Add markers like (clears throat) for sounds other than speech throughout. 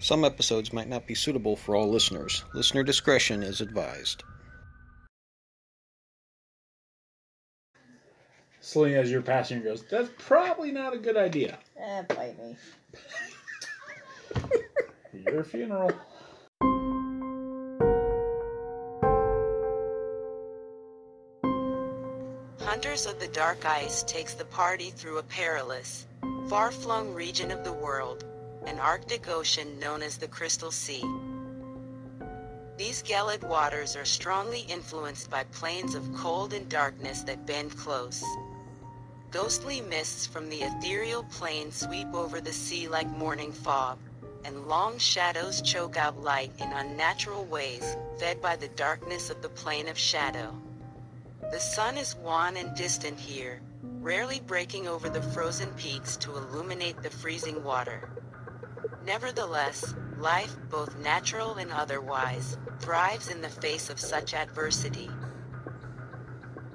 Some episodes might not be suitable for all listeners. Listener discretion is advised. Celine, as you're passing, goes, "That's probably not a good idea." Eh, bite me. (laughs) Your funeral. Hunters of the Dark Ice takes the party through a perilous, far-flung region of the world, an Arctic Ocean known as the Crystal Sea. These gelid waters are strongly influenced by planes of cold and darkness that bend close. Ghostly mists from the ethereal plane sweep over the sea like morning fog, and long shadows choke out light in unnatural ways, fed by the darkness of the plane of shadow. The sun is wan and distant here, rarely breaking over the frozen peaks to illuminate the freezing water. Nevertheless, life, both natural and otherwise, thrives in the face of such adversity.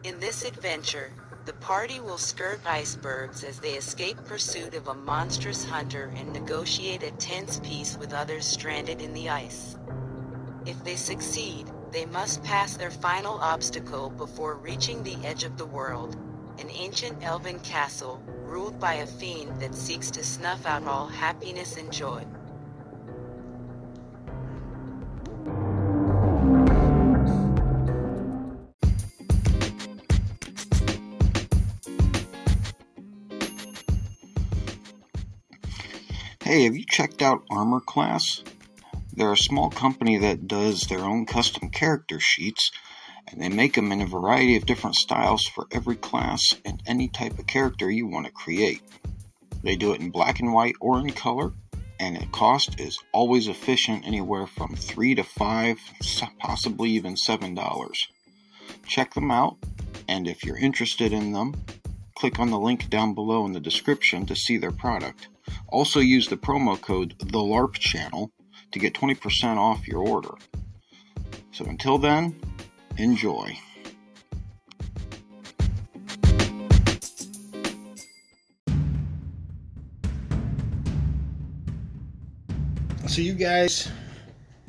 In this adventure, the party will skirt icebergs as they escape pursuit of a monstrous hunter and negotiate a tense peace with others stranded in the ice. If they succeed, they must pass their final obstacle before reaching the edge of the world, an ancient elven castle ruled by a fiend that seeks to snuff out all happiness and joy. Hey, have you checked out Armor Class? They're a small company that does their own custom character sheets, and they make them in a variety of different styles for every class and any type of character you want to create. They do it in black and white or in color, and the cost is always efficient, anywhere from three to five, possibly even seven dollars. Check them out, and if you're interested in them, click on the link down below in the description to see their product. Also use the promo code the LARP channel to get 20% off your order. So until then, enjoy. So you guys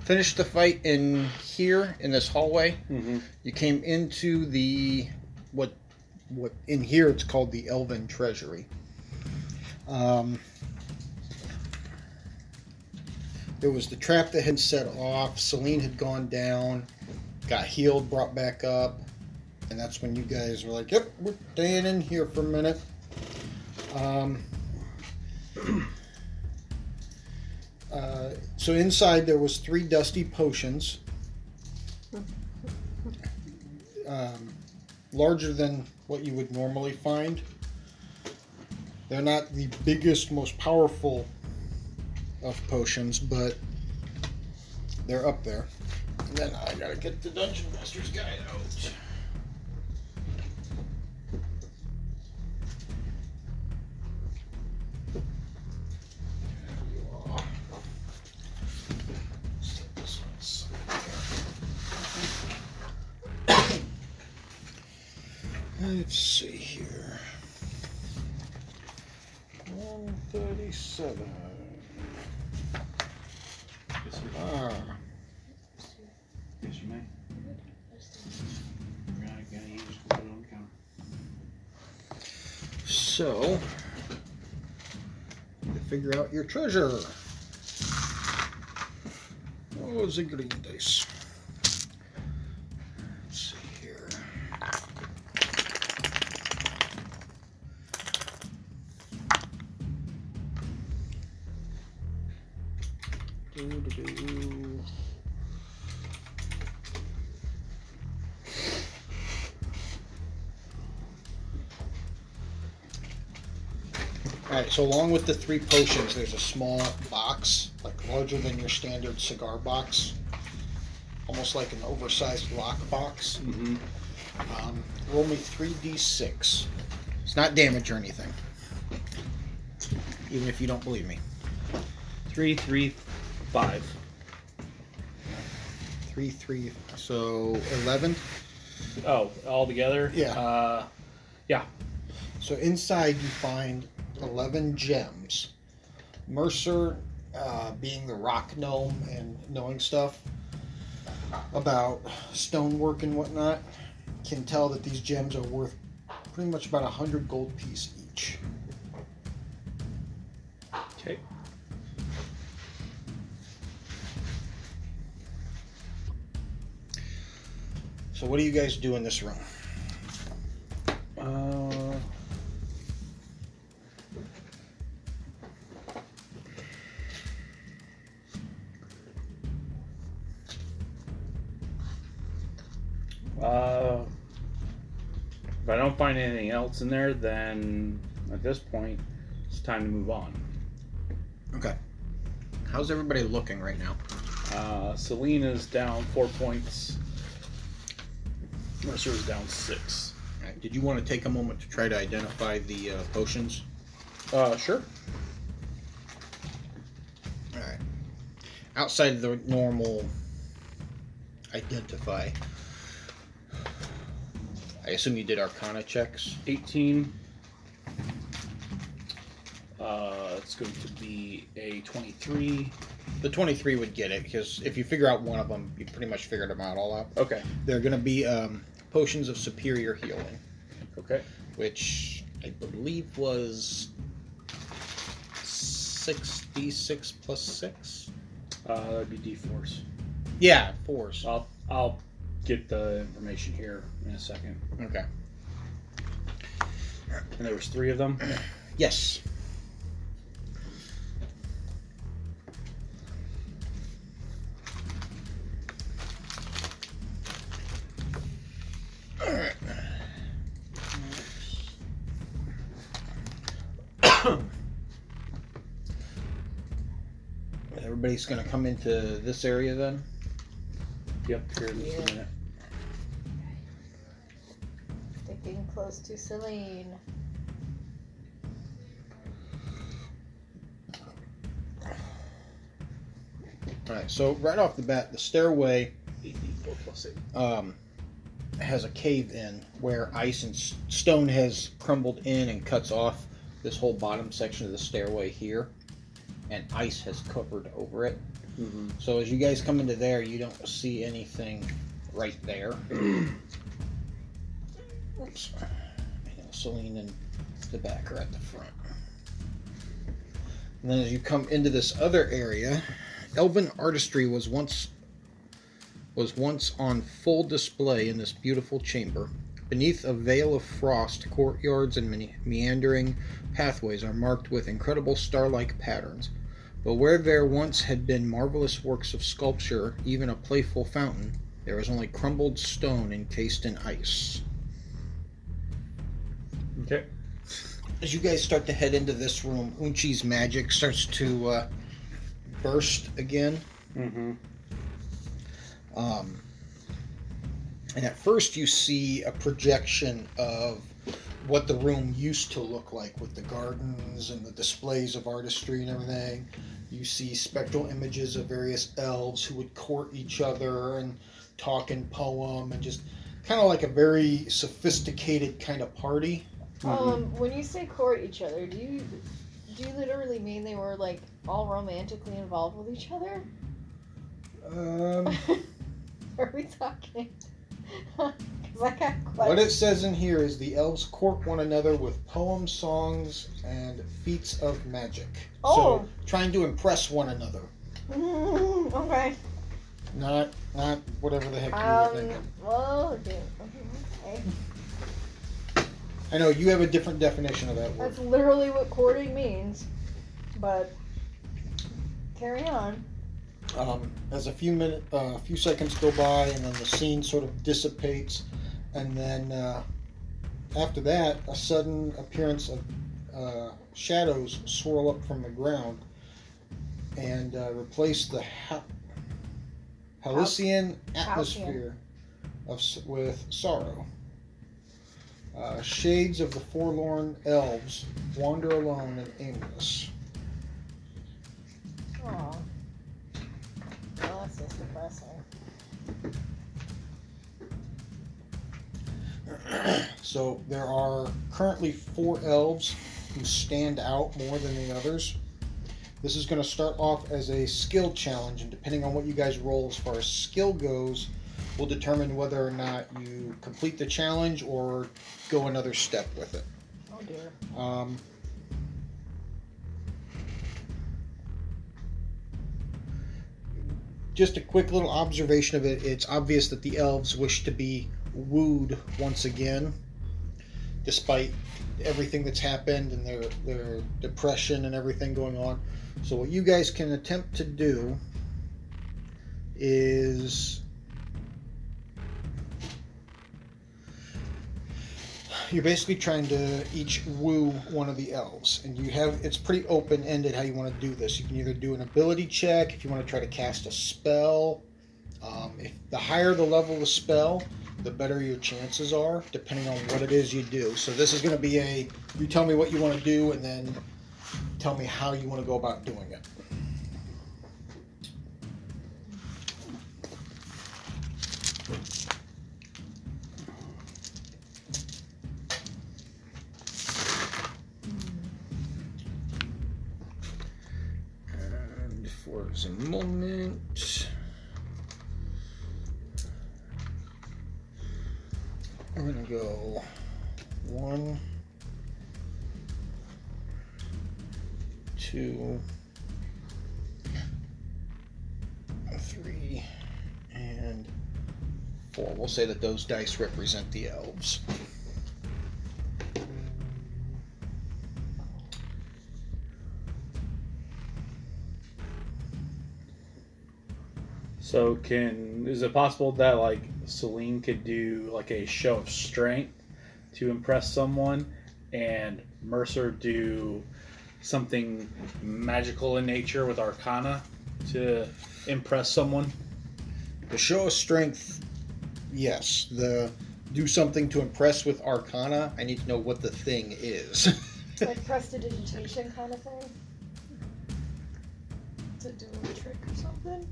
finished the fight in here in this hallway. Mm-hmm. You came into the what what in here it's called the Elven Treasury. Um, there was the trap that had set off. Celine had gone down, got healed, brought back up, and that's when you guys were like, "Yep, we're staying in here for a minute." Um, (clears throat) uh, so inside there was three dusty potions, um, larger than what you would normally find. They're not the biggest, most powerful of potions, but they're up there. Then I gotta get the Dungeon Master's Guide out. There you are. Set this one aside there. Let's see here. 137. Ah. Yes, you may. Right, gotta use it on the counter. So, to figure out your treasure. Oh, ziggly dice. So along with the three potions, there's a small box, like larger than your standard cigar box. Almost like an oversized lock box. Mm-hmm. Um, roll me 3d6. It's not damage or anything. Even if you don't believe me. Three, three, five. 3, 3, so 11. Oh, all together? Yeah. Uh, yeah. So inside you find 11 gems. Mercer uh, being the rock gnome and knowing stuff about stonework and whatnot, can tell that these gems are worth pretty much about a hundred gold piece each. Okay. So, what do you guys do in this room? Uh, don't find anything else in there, then at this point, it's time to move on. Okay. How's everybody looking right now? Uh, Selena's down four points. Mercer's down six. All right, Did you want to take a moment to try to identify the uh, potions? Uh, sure. All right. Outside of the normal identify, I assume you did Arcana checks. 18. Uh, it's going to be a 23. The 23 would get it because if you figure out one of them, you pretty much figured them out all out. Okay. They're going to be um, potions of superior healing, Okay. which I believe was 6d6 plus 6. Uh, that'd be D4s. Yeah, fours. I'll I'll get the information here in a second. Okay. And there was three of them. (clears throat) Yes. (coughs) Everybody's going to come into this area then? Yep. Here in just Yeah. a minute. Sticking close to Celine. All right, so right off the bat, the stairway 8D4 plus 8. um, has a cave in where ice and stone has crumbled in and cuts off this whole bottom section of the stairway here, and ice has covered over it. Mm-hmm. So as you guys come into there, you don't see anything right there. (clears throat) Oops. I know Celine and the back are at the front. And then as you come into this other area, elven artistry was once was once on full display in this beautiful chamber. Beneath a veil of frost, courtyards and me- meandering pathways are marked with incredible star-like patterns. But where there once had been marvelous works of sculpture, even a playful fountain, there is only crumbled stone encased in ice. Okay. As you guys start to head into this room, Unchi's magic starts to uh, burst again. Mm-hmm. Um, and at first, you see a projection of what the room used to look like with the gardens and the displays of artistry and everything. You see spectral images of various elves who would court each other and talk in poem and just kind of like a very sophisticated kind of party. Um, when you say court each other, do you do you literally mean they were like all romantically involved with each other? Um, (laughs) Are we talking? (laughs) (laughs) Because I got what it says in here is the elves court one another with poems, songs, and feats of magic. Oh. So trying to impress one another. Mm, okay. Not not whatever the heck you were Um. thinking. Okay. okay. I know you have a different definition of that word. That's literally what courting means. But carry on. Um, as a few minute, uh, a few seconds go by, and then the scene sort of dissipates, and then uh, after that, a sudden appearance of uh, shadows swirl up from the ground and uh, replace the ha- Halcyon atmosphere of with sorrow. Uh, shades of the forlorn elves wander alone and aimless. Aw. Well, that's just depressing. So there are currently four elves who stand out more than the others. This is going to start off as a skill challenge, and depending on what you guys roll as far as skill goes, will determine whether or not you complete the challenge or go another step with it. Oh dear. Um, just a quick little observation of it. It's obvious that the elves wish to be wooed once again, despite everything that's happened and their their depression and everything going on. So what you guys can attempt to do is you're basically trying to each woo one of the elves. And you have it's pretty open-ended how you want to do this. You can either do an ability check if you want to try to cast a spell. Um, if the higher the level of the spell the better your chances are depending on what it is you do so this is going to be a you tell me what you want to do and then tell me how you want to go about doing it And for a moment. We're gonna go one, two, three, and four. We'll say that those dice represent the elves. So can is it possible that like Celine could do like a show of strength to impress someone, and Mercer do something magical in nature with Arcana to impress someone? The show of strength, yes. The do something to impress with Arcana. I need to know what the thing is. (laughs) Like (laughs) prestidigitation kind of thing. To do a trick or something.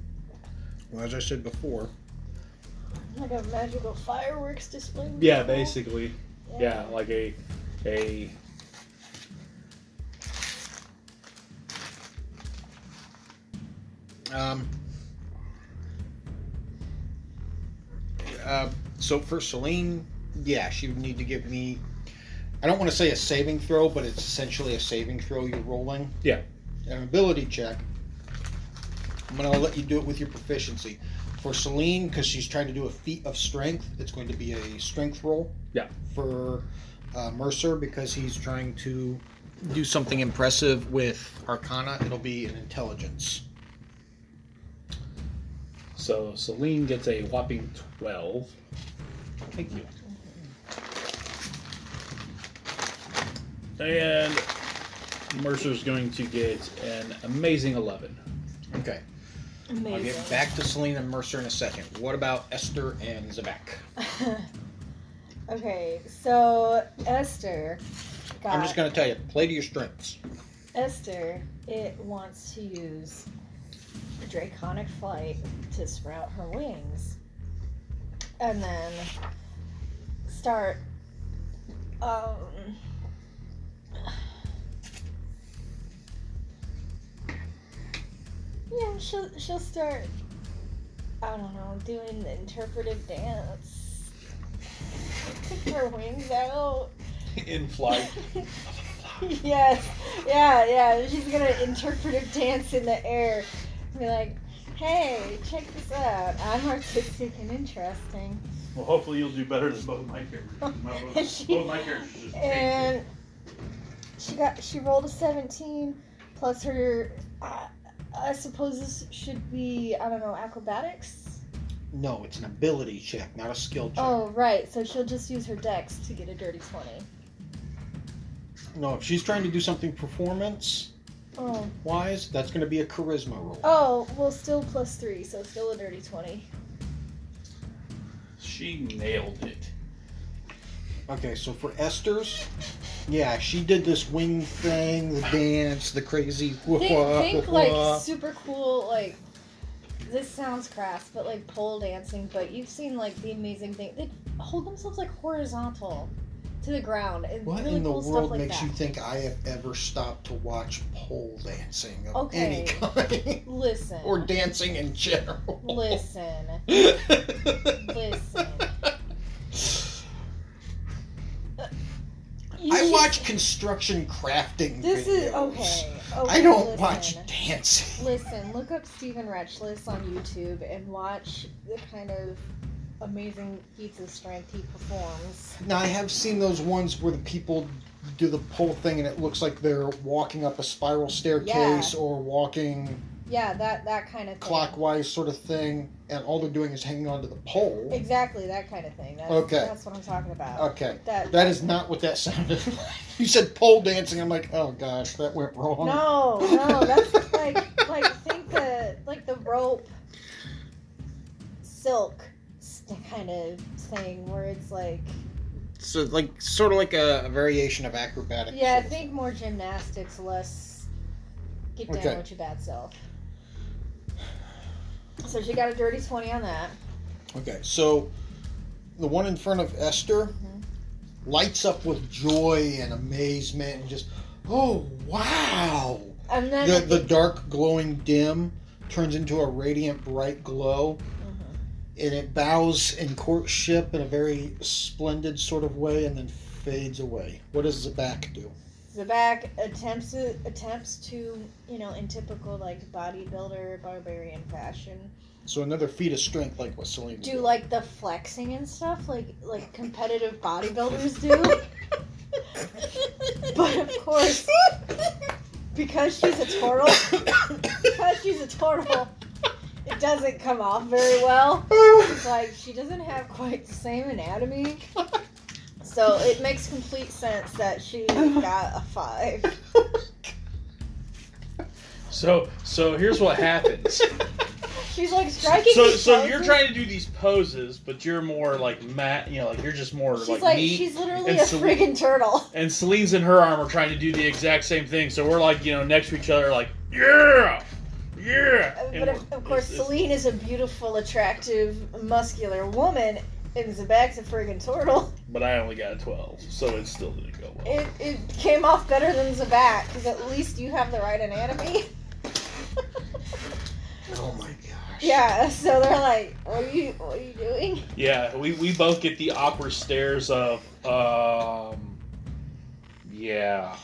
well, as I said before, Like a magical fireworks display. Yeah, basically. Yeah, like a a um, uh, so for Celine, yeah, she would need to give me. I don't want to say a saving throw, but it's essentially a saving throw you're rolling. Yeah. An ability check. I'm going to let you do it with your proficiency. For Celine, because she's trying to do a feat of strength, it's going to be a strength roll. Yeah. For uh, Mercer, because he's trying to do something impressive with Arcana, it'll be an intelligence. so Celine gets a whopping twelve. Thank you. And Mercer's going to get an amazing eleven. Okay. I'll get back to Selena and Mercer in a second. What about Esther and Zabak? (laughs) okay, so Esther got I'm just going to tell you, play to your strengths. Esther. It wants to use draconic flight to sprout her wings, and then start. Um, yeah, she'll she'll start. I don't know, doing the interpretive dance. Take her wings out. (laughs) In flight. (laughs) yes, yeah, yeah. She's gonna interpretive dance in the air. Be like, hey, check this out. I'm artistic and interesting. Well, hopefully you'll do better than both my characters. (laughs) My- both, She- both my characters just And she got she rolled a 17 plus her. I, I suppose this should be I don't know acrobatics. No, it's an ability check, not a skill check. Oh right, so she'll just use her dex to get a dirty 20. No, if she's trying to do something performance Oh, wise, that's going to be a charisma roll. oh, well, still plus three, so still a dirty 20. She nailed it. Okay, so for Esther's, yeah, she did this wing thing, the dance, the crazy. (laughs) Think, think like super cool, like this sounds crass, but like pole dancing. But you've seen like the amazing thing. They hold themselves like horizontal to the ground. And What really in the cool world like makes that. you think I have ever stopped to watch pole dancing of Okay. any kind? (laughs) Listen. or dancing in general. Listen. (laughs) Listen. I should- watch construction crafting This videos. is okay. okay I don't listen. watch dancing. Listen, look up Stephen Retchless on YouTube and watch the kind of amazing feats of strength he performs. Now I have seen those ones where the people do the pole thing and it looks like they're walking up a spiral staircase or walking Yeah, that that kind of thing. clockwise sort of thing, and all they're doing is hanging onto the pole. Exactly that kind of thing. That's, Okay. That's what I'm talking about. Okay, That that is not what that sounded (laughs) like. You said pole dancing. I'm like, oh gosh, that went wrong. No, no, that's (laughs) like like think the like the rope silk st- kind of thing where it's like So like sort of like a, a variation of acrobatic. yeah, sort of think more gymnastics, less get down Okay. with your bad self. So she got a dirty twenty on that. Okay, so the one in front of Esther Mhm. lights up with joy and amazement and just, oh wow! And then The the dark glowing dim turns into a radiant bright glow, Mhm. and it bows in courtship in a very splendid sort of way, and then fades away. What does Zabak do? Zabak attempts to, attempts to, you know, in typical like bodybuilder barbarian fashion, So another feat of strength, like what Celine do did. like the flexing and stuff like like competitive bodybuilders do. (laughs) but of course, because she's a turtle, because she's a turtle, it doesn't come off very well. It's like she doesn't have quite the same anatomy. So it makes complete sense that she got a five. (laughs) So so here's what happens. She's like striking. so these so you're poses. trying to do these poses, but you're more like Matt. You know, like you're just more She's like, like, me. she's literally and a so- friggin' turtle. and Celine's in her arm are trying to do the exact same thing. So we're like, you know, next to each other, like, yeah, yeah. And But of, of course, it's- it's- Celine is a beautiful, attractive, muscular woman, and Zabak's a friggin' turtle. But I only got a 12, so it still didn't go well. It, it came off better than Zabak, because at least you have the right anatomy. (laughs) oh my gosh. yeah, so they're like, what are you, what are you doing? Yeah, we, we both get the awkward stares of, um, yeah.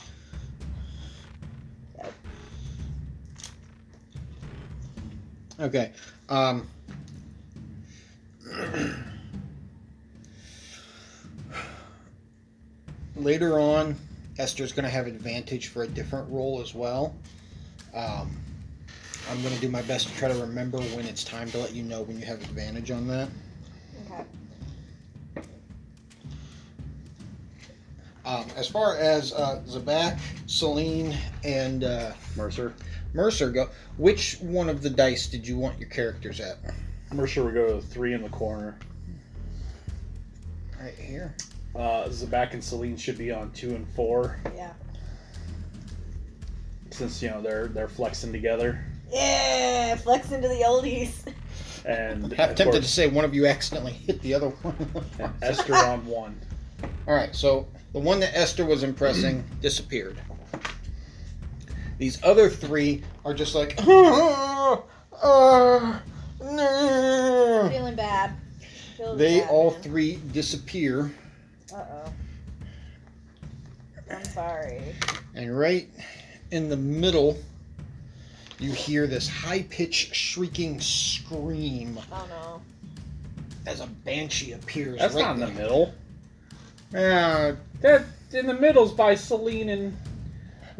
Okay. Um, (clears throat) later on, Esther's going to have advantage for a different role as well. Um, I'm going to do my best to try to remember when it's time to let you know when you have advantage on that. Okay. Um, as far as uh, Zabak, Celine, and uh, Mercer. Mercer go, which one of the dice did you want your characters at? Mercer would go to three in the corner. Right here. Uh, Zabak and Celine should be on two and four, Yeah. since, you know, they're they're flexing together. Yeah, flex into the oldies. And I'm half of tempted to course, say one of you accidentally hit the other one. and Esther on one. All right, so the one that Esther was impressing disappeared. These other three are just like, "Ah, ah, no." Feeling bad. Feeling they bad, all man. three disappear. I'm sorry. and right in the middle, you hear this high-pitched shrieking scream Oh no. as a banshee appears. That's right not in the middle. Uh, That in the middle's by Celine and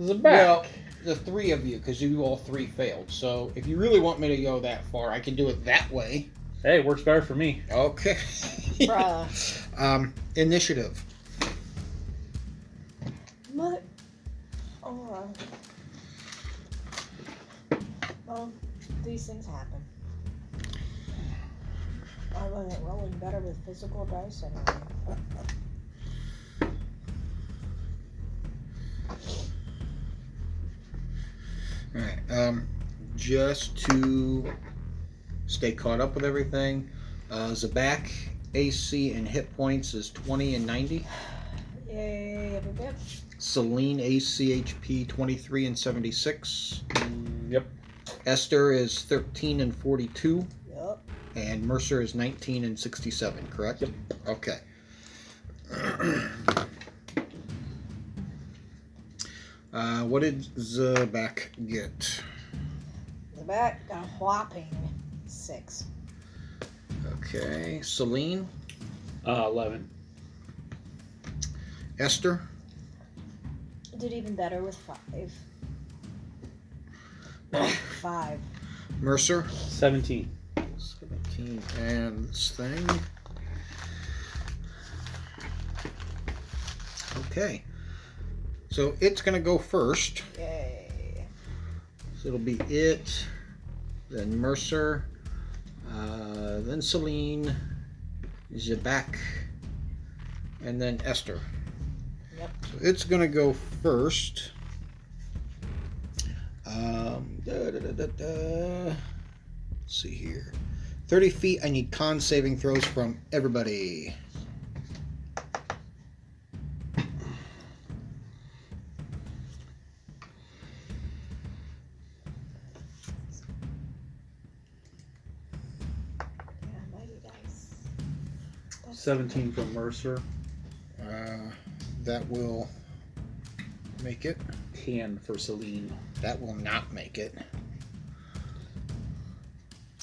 Zabak. Well, the three of you, because you all three failed. So if you really want me to go that far, I can do it that way. hey, it works better for me. Okay. (laughs) Um, initiative. Mother. Oh. uh, Well, these things happen. I wasn't rolling better with physical dice anyway. All right. Um, just to stay caught up with everything, uh, Zabak AC and hit points is twenty and ninety. Yeah, Yep, yep, yep. Celine ACHP 23 and 76. Mm, yep. Esther is 13 and 42. Yep. And Mercer is 19 and 67, correct? Yep. Okay. (clears throat) uh, what did Zabak get? Zabak got a whopping six. Okay. Celine, Uh, Eleven. Esther, Did even better with five. (coughs) Five. Mercer, Seventeen. 17, and this thing. Okay. So it's going to go first. Yay. So it'll be it, then Mercer, uh, then Celine, Zabak, and then Esther. Yep. So it's gonna go first. Um, da, da, da, da, da. Let's see here. 30 feet, I need con saving throws from everybody. Yeah, mighty dice. That's- Seventeen from Mercer. That will make it. Ten for Celine. That will not make it.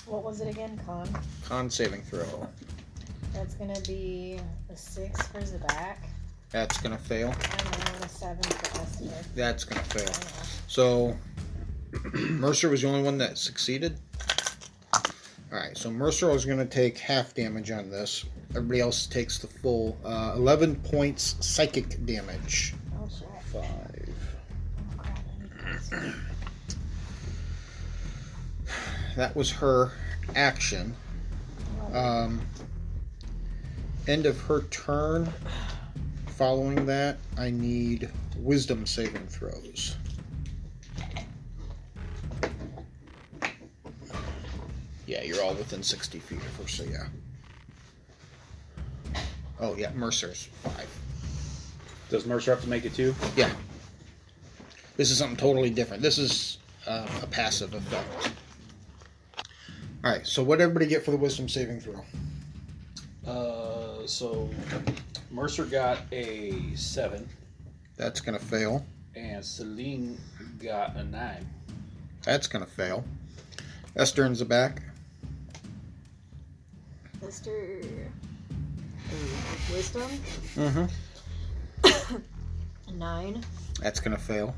What was it again, Con? Con saving throw. That's gonna be a six for Zabak, That's gonna fail. and then a seven for Esther. That's gonna fail. So (clears throat) Mercer was the only one that succeeded. All right, so Mercer is going to take half damage on this. Everybody else takes the full uh, 11 points psychic damage. Oh. Five. Crap, I need this. That was her action. Um, end of her turn. Following that, I need wisdom saving throws. Yeah, you're all within 60 feet of her, so yeah. Oh, yeah, Mercer's five. Does Mercer have to make it too? Yeah. This is something totally different. This is uh, a passive effect. All right, so what everybody get for the wisdom saving throw? Uh, so Mercer got a seven, That's gonna fail. and Celine got a nine. That's gonna fail. Esther the Zabak. Esther. Ooh, Wisdom. Mm-hmm. (coughs) Nine. That's gonna fail.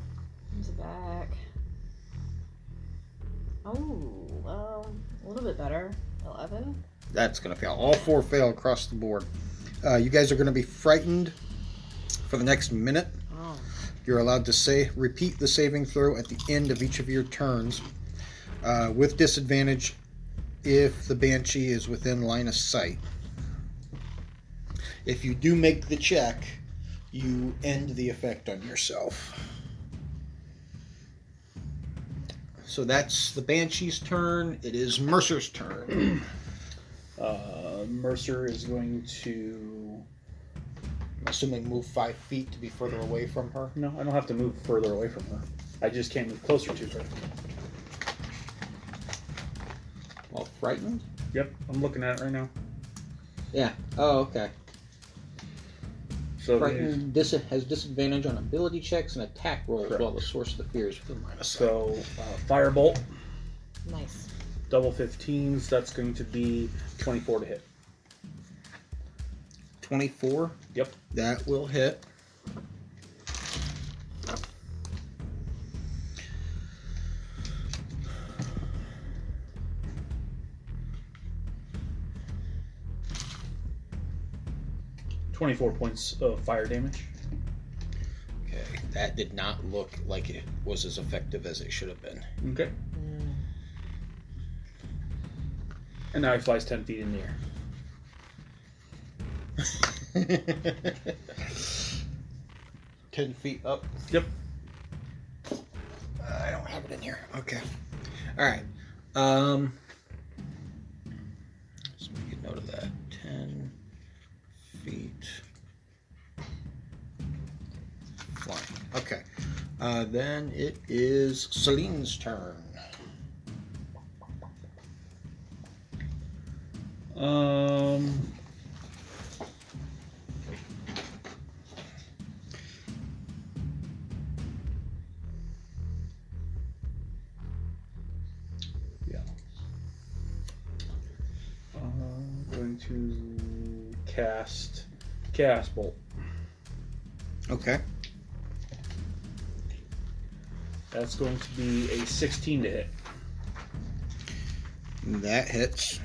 Comes back. Oh, well, a little bit better. Eleven. That's gonna fail. All four fail across the board. Uh, you guys are gonna be frightened for the next minute. Oh. You're allowed to say repeat the saving throw at the end of each of your turns, uh, with disadvantage if the banshee is within line of sight. If you do make the check, you end the effect on yourself. So that's the banshee's turn. It is Mercer's turn. (clears throat) Uh, Mercer is going to. I'm assuming move five feet to be further away from her. No, I don't have to move further away from her. I just can't move closer to her. Well, frightened. Yep, I'm looking at it right now. Yeah. Oh, okay. So Frightened dis- has disadvantage on ability checks and attack rolls Correct. while the source of the fear is within line of sight. so uh, firebolt, Nice. double 15s. That's going to be 24 to hit. 24. Yep. That will hit. Twenty-four points of fire damage. Okay. That did not look like it was as effective as it should have been. Okay. And now he flies ten feet in the air. (laughs) Ten feet up. Yep. I don't have it in here. Okay. All right. Um. Let's make a note of that. Ten feet. Uh, then it is Celine's turn. Um. Yeah. I'm going to cast Chaos Bolt. Okay. That's going to be a 16 to hit. That hits.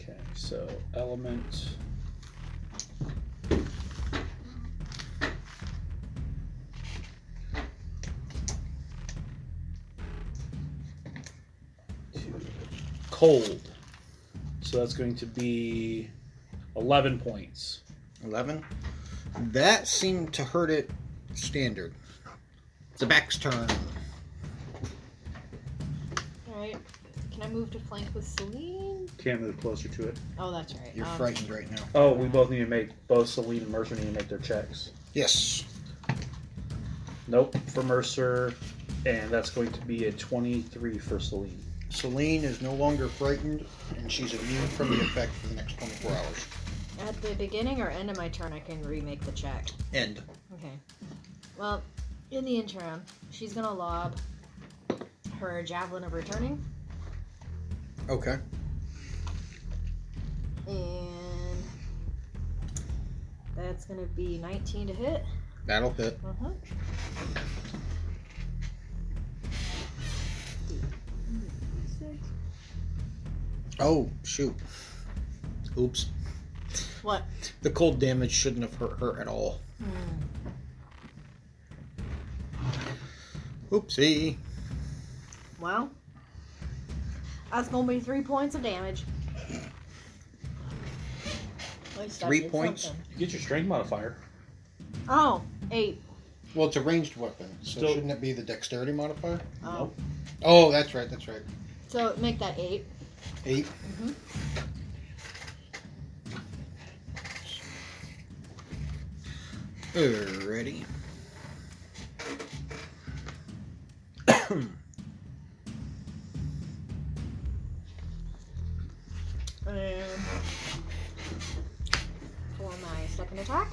Okay, so element. Cold. So that's going to be 11 points. 11. That seemed to hurt it standard. It's Zabak's turn. Alright. Can I move to flank with Celine? Can't move closer to it. Oh, that's right. You're Um, frightened right now. Oh, we both need to make, both Celine and Mercer need to make their checks. Yes. Nope, for Mercer. And that's going to be a 23 for Celine. Celine is no longer frightened, and she's immune from the effect for the next 24 hours. At the beginning or end of my turn, I can remake the check. End. Okay. Well, in the interim, she's gonna lob her javelin of returning, Okay. and that's gonna be 19 to hit. That'll hit. Uh-huh. Oh, shoot. Oops. What? The cold damage shouldn't have hurt her at all. Hmm. Oopsie. Well, that's gonna be three points of damage. At least I Three points? something. You get your strength modifier. Oh, eight. Well, it's a ranged weapon, so Still- shouldn't it be the dexterity modifier? Oh. Nope. Oh, that's right, that's right. So make that eight. 8 Mhm. Alrighty. Um, and for my second attack.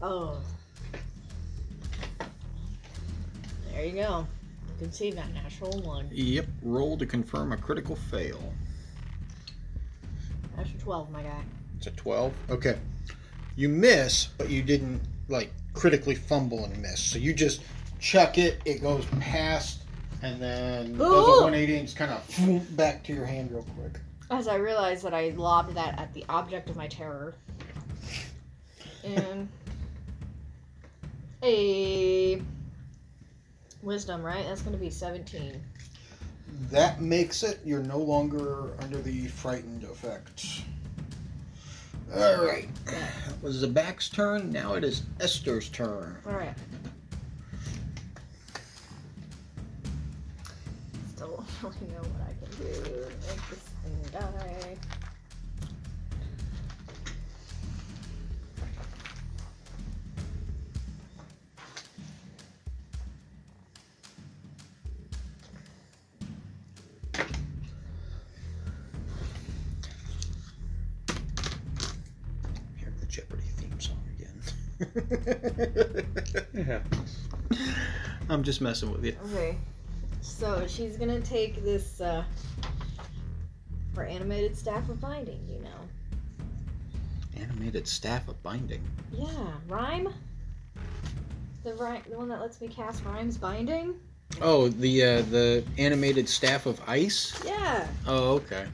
Oh. There you go. You can see that natural one. Yep, roll to confirm a critical fail. Natural 12, my guy. It's a 12. Okay. You miss, but you didn't, like, critically fumble and miss. So you just chuck it, it goes past, and then does Ooh. a 180 and just kind of back to your hand real quick. As I realized that I lobbed that at the object of my terror. And a wisdom, right? That's going to be 17. That makes it. You're no longer under the frightened effect. Alright. That was Zabak's turn. Now it is Esther's turn. All right. Still (laughs) don't really know what I can do to make this thing die. Yeah. I'm just messing with you. Okay. So she's gonna take this uh her animated staff of binding, you know. Animated staff of binding. Yeah, rhyme. The rhyme, the one that lets me cast Rime's binding. Oh, the uh, the animated staff of ice. Yeah. Oh, okay.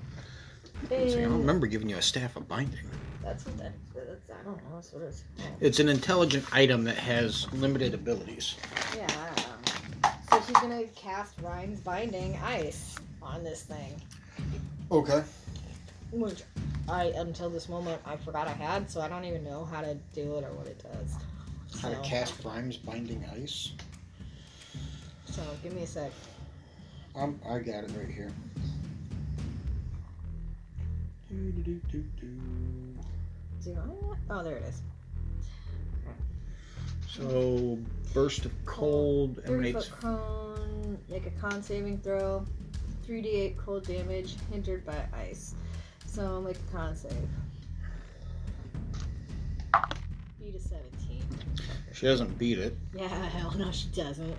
See, I don't remember giving you a staff of binding. That's what that. That's, I don't know. That's what it's. called. It's an intelligent item that has limited abilities. Yeah. I don't know. So she's gonna cast Rime's binding ice on this thing, Okay. which I until this moment I forgot I had, so I don't even know how to do it or what it does. How to cast Rime's binding ice? So give me a sec. Um, I got it right here. Do you know that? Oh, there it is. So burst of cold Three emanates. foot cone. Make a con saving throw. 3d8 cold damage hindered by ice. So make a con save. Beat a 17. She doesn't beat it. Yeah, hell no, she doesn't.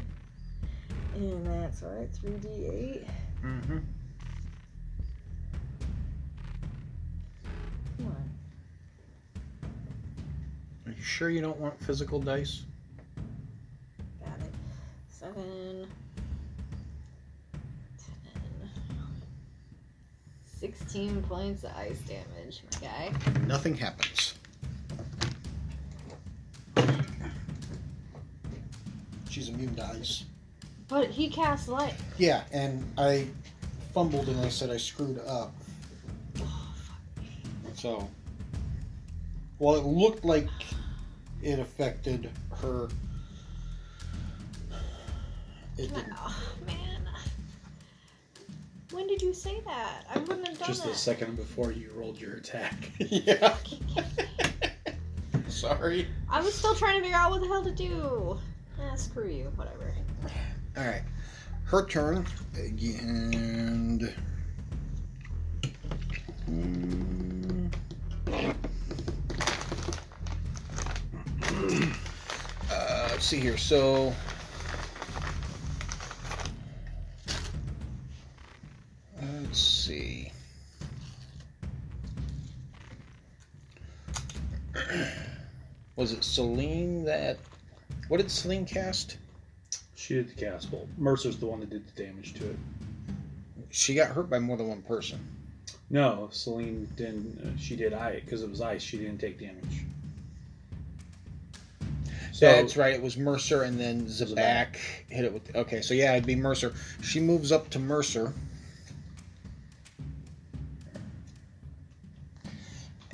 And that's alright. 3d8. Mm-hmm. Come on. Are you sure you don't want physical dice? Got it. Seven. Ten. Sixteen points of ice damage, my guy. Nothing happens. She's immune to ice. But he cast light. Yeah, and I fumbled and I said I screwed up. Oh, fuck. so, well, it looked like it affected her. It didn't. Oh, man. When did you say that? I wouldn't have done Just a that. second before you rolled your attack. (laughs) (laughs) yeah. (laughs) Sorry. I was still trying to figure out what the hell to do. Ah, screw you. Whatever. All right, her turn, and Hmm. Uh, let's see here. So. Let's see. (clears throat) Was it Celine that? What did Celine cast? She did the cast bolt. Mercer's the one that did the damage to it. She got hurt by more than one person. No, Celine didn't. Uh, she did ice because it was ice. She didn't take damage. So That's right. It was Mercer, and then Zabak Zabak. hit it with. Okay, so yeah, it'd be Mercer. She moves up to Mercer,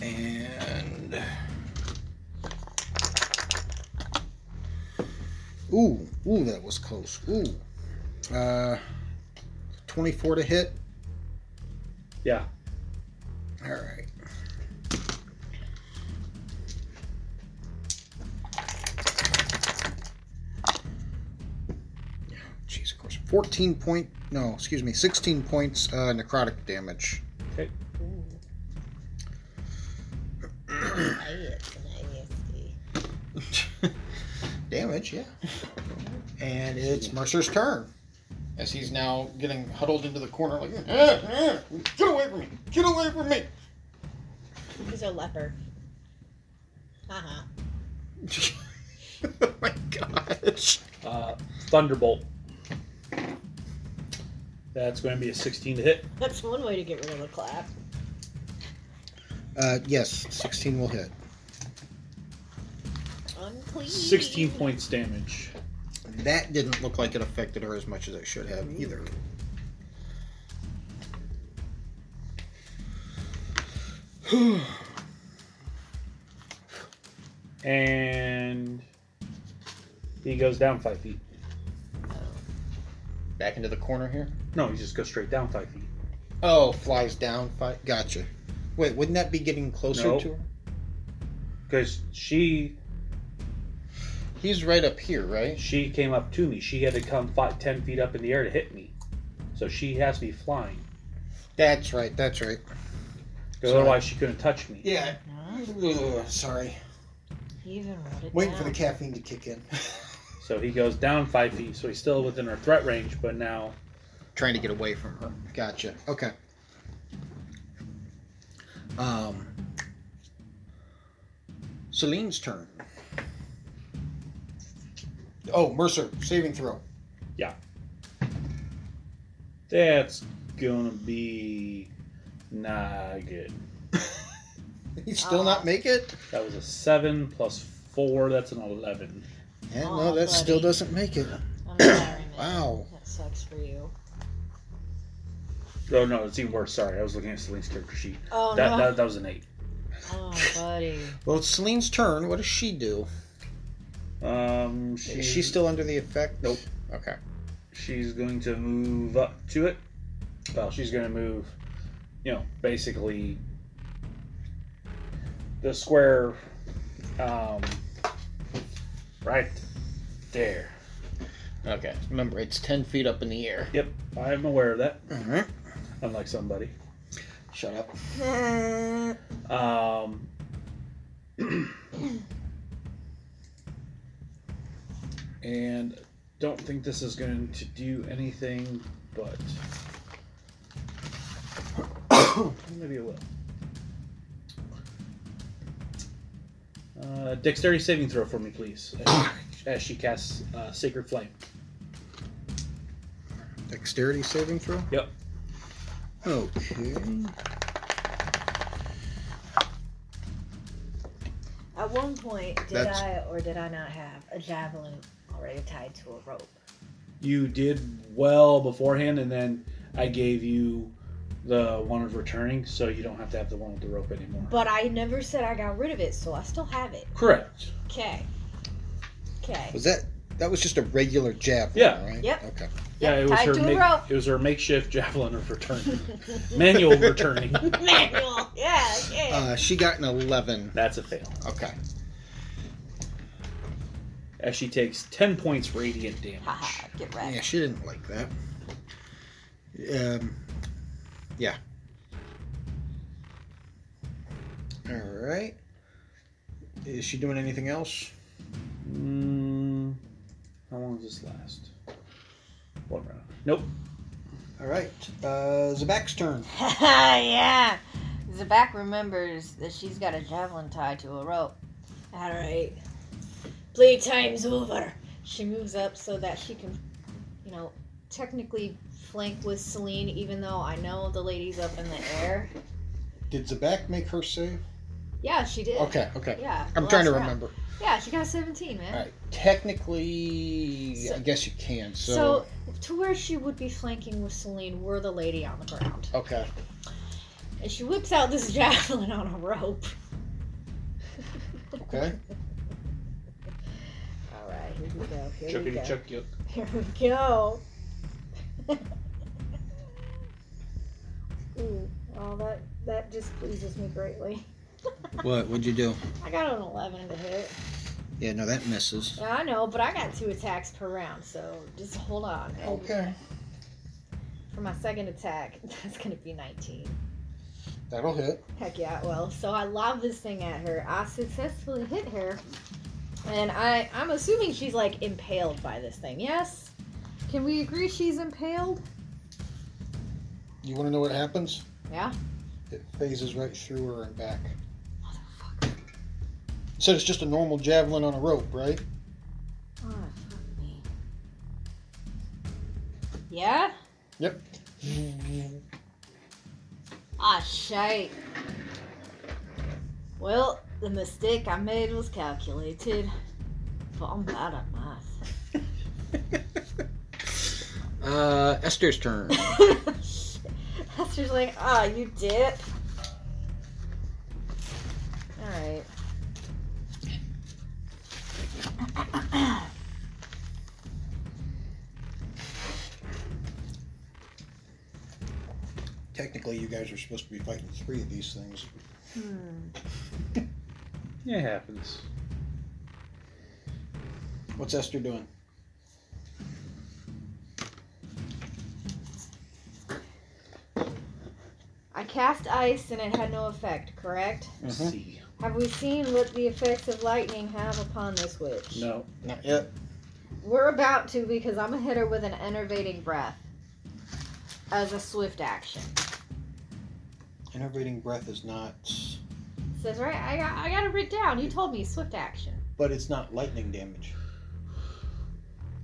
and ooh, ooh, that was close. Ooh, uh, twenty-four to hit. yeah, All right. 14 point, no, excuse me, 16 points uh, necrotic damage. okay. (coughs) damage, yeah. (laughs) And it's Mercer's turn. As he's now getting huddled into the corner, like, "Eh, eh, get away from me! Get away from me! He's a leper. Haha. (laughs) oh my gosh. Uh, Thunderbolt. That's going to be a 16 to hit. That's one way to get rid of a clap. Uh, yes, 16 will hit. Unclean. 16 points damage. That didn't look like it affected her as much as it should have either. (sighs) And he goes down five feet. Back into the corner here. No, he just goes straight down five feet. Oh, flies down. Fi- gotcha. Wait, wouldn't that be getting closer No. to her? Because she He's right up here, right? she came up to me. She had to come five, ten feet up in the air to hit me. So she has to be flying. That's right. That's right. Because Sorry. otherwise she couldn't touch me. Yeah. Ugh, sorry. He even wrote it Waiting down. for the caffeine to kick in. (laughs) So he goes down five feet. So he's still within her threat range, but now Trying to get away from her. Gotcha. Okay. Um. Celine's turn. Oh, Mercer, saving throw. Yeah. That's gonna be not good. (laughs) He still not make it? That was a seven plus four. That's an eleven. Yeah, Aw, no, that still doesn't make it. I'm sorry, man. Wow. That sucks for you. Oh no, it's even worse. Sorry, I was looking at Celine's character sheet. Oh that, no. that that was an eight. Oh, buddy. (laughs) Well, it's Celine's turn. What does she do? Um, she, Is she still under the effect? Nope. Okay. She's going to move up to it. Well, she's going to move, you know, basically the square um, Right there. Okay. Remember, it's 10 feet up in the air. Yep, I'm aware of that. All right. Unlike somebody. Shut up. (laughs) Um, and don't think this is going to do anything, but (coughs) maybe it will. Uh, dexterity saving throw for me, please, as, (coughs) as she casts uh, Sacred Flame. Dexterity saving throw? Yep. Okay. At one point, did That's- I or did I not have a javelin already tied to a rope? You did well beforehand, and then I gave you the one of returning, so you don't have to have the one with the rope anymore. But I never said I got rid of it, so I still have it. Correct. Okay. Okay. Was that that was just a regular javelin, Yeah. right? Yep. Okay. Yeah, it was tied her to a make- rope. it was her makeshift javelin of returning, (laughs) manual returning. (laughs) Manual. Yeah. Okay. Uh, she got an 11. That's a fail. Okay. As she takes ten points radiant damage. Haha. Get right. Yeah, she didn't like that. Um, yeah. All right. Is she doing anything else? Mm, how long does this last? One round. Nope. All right. Uh, Zabak's turn. (laughs) yeah. Zabak remembers that she's got a javelin tied to a rope. All right. Playtime's over. She moves up so that she can, you know, technically flank with Celine, even though I know the lady's up in the air. Did Zabak make her save? Yeah, she did. Okay, okay. Yeah. I'm trying to round. remember. Yeah, she got 17, man. All right. Technically, So- I guess you can. So, So, to where she would be flanking with Celine were the lady on the ground. okay. And she whips out this (laughs) javelin on a rope. Okay. (laughs) All right, here we go. Here we go. chuck yuck. Here we go. (laughs) Ooh, well, that that just pleases me greatly. (laughs) What? What'd you do? I got an 11 to hit. Yeah, no, that misses. Yeah, I know, but I got two attacks per round, so just hold on. Hold Okay. For my second attack, (laughs) that's going to be 19. That'll hit. Heck yeah, well, so I lob this thing at her. I successfully hit her. And I, I'm assuming she's like impaled by this thing, yes? Can we agree she's impaled? You want to know what happens? Yeah? It phases right through her and back. You said it's just a normal javelin on a rope, right? Oh, fuck me. Yeah? Yep. Ah, shite. Well, the mistake I made was calculated. But I'm bad at math. (laughs) Uh, Esther's turn. (laughs) Esther's like, ah, you dip. Alright. Technically, you guys are supposed to be fighting three of these things. Hmm. Yeah, it happens. What's Esther doing? I cast ice and it had no effect, correct? Let's Mhm. see. Have we seen what the effects of lightning have upon this witch? No. Not yet. We're about to because I'm gonna hit her with an enervating breath as a swift action. Enervating breath is not, says right, I got, I got it written down. You told me swift action. but it's not lightning damage.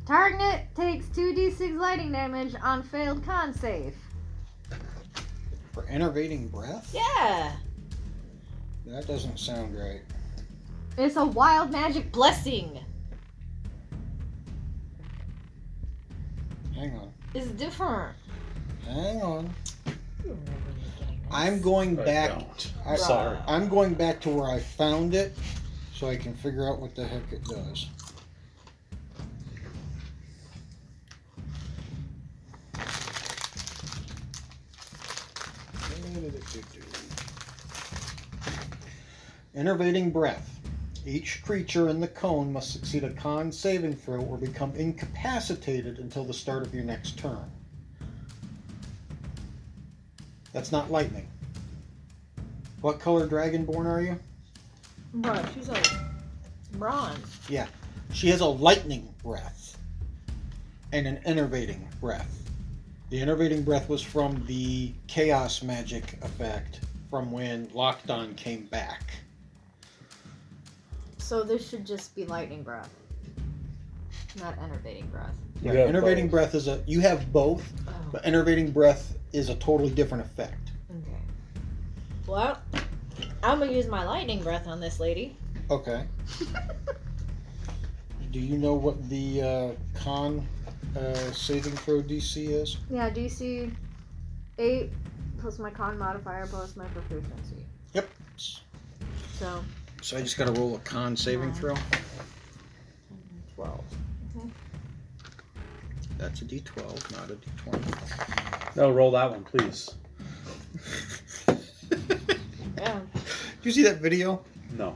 Target takes two d6 lightning damage on failed con save. For enervating breath? Yeah, That doesn't sound right. it's a wild magic blessing. Hang on. It's different. Hang on. I'm going I back. don't. I, Sorry. I'm going back to where I found it so I can figure out what the heck it does. Enervating breath. Each creature in the cone must succeed a con saving throw or become incapacitated until the start of your next turn. That's not lightning. What color dragonborn are you? Bro, she's a bronze. Yeah. She has a lightning breath and an enervating breath. The enervating breath was from the chaos magic effect from when Lockdown came back. So this should just be lightning breath. Not enervating breath. You Right, have enervating both. breath is a you have both, Oh, but enervating breath is a totally different effect. okay. Well, I'm gonna use my lightning breath on this lady. Okay. (laughs) Do you know what the uh, con uh, saving throw DC is? Yeah, DC 8 plus my con modifier plus my proficiency. Yep. So, So I just got to roll a con saving uh-huh. throw. 12. That's a D12, not a D20. No, roll that one, please. (laughs) Yeah. Do you see that video? No.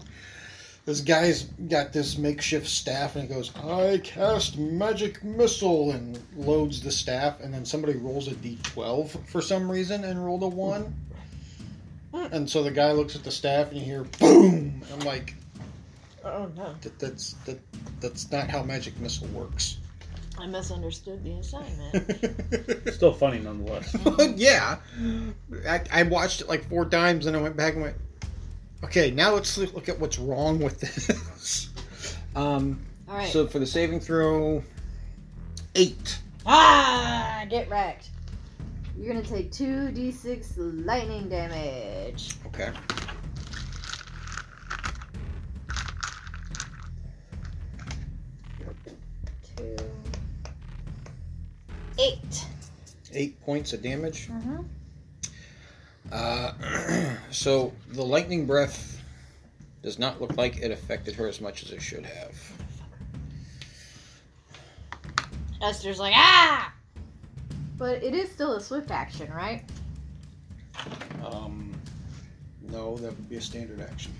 This guy's got this makeshift staff and he goes, I cast magic missile and loads the staff and then somebody rolls a d12 for some reason and rolled a 1. And so the guy looks at the staff and you hear boom. I'm like, Oh no. that, that's that, that's not how magic missile works. I misunderstood the assignment. (laughs) Still funny nonetheless. (laughs) yeah. I, I watched it like four times and I went back and went, okay, now let's look look at what's wrong with this. (laughs) Um, Alright. So for the saving throw, eight. ah! Get wrecked. You're gonna take 2d6 lightning damage. Okay. Two. Eight. Eight points of damage. Mm-hmm. Uh, (clears throat) so the lightning breath does not look like it affected her as much as it should have. Esther's like, ah! But it is still a swift action, right? Um, no, that would be a standard action.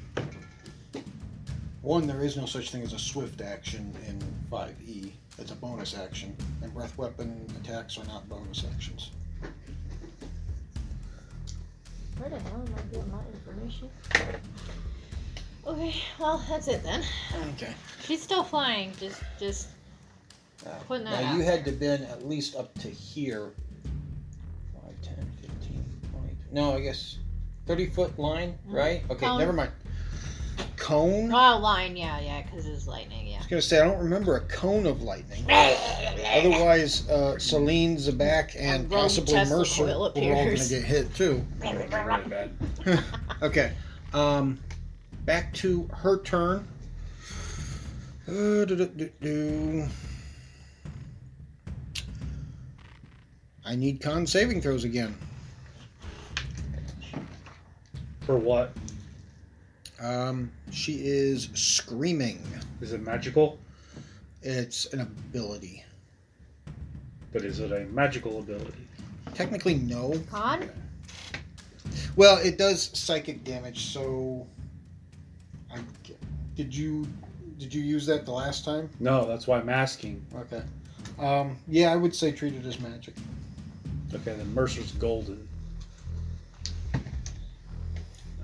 One, there is no such thing as a swift action in 5e. It's a bonus action, and breath weapon attacks are not bonus actions. Where the hell am I getting my information? Okay, well, that's it then. Okay. She's still flying, just, just Putting that now out you had to been at least up to here. 5, 10, 15, 20. No, I guess 30 foot line, Mhm. right? Okay, Cone. never mind. Cone? Oh, line, yeah, yeah, because it's lightning, yeah. I was gonna say I don't remember a cone of lightning. (laughs) Otherwise, uh, Celine, Zabak, and A rogue possibly Mercer coil were all gonna get hit too. (laughs) Really bad. (laughs) Okay. Um, back to her turn. Uh, do-do-do-do. I need con saving throws again. For what? Um, she is screaming. Is it magical? It's an ability. But is it a magical ability? Technically, no. Con? Well, it does psychic damage. So, I g- did you did you use that the last time? No, that's why I'm asking. Okay. Um, yeah, I would say treat it as magic. Okay, then Mercer's golden.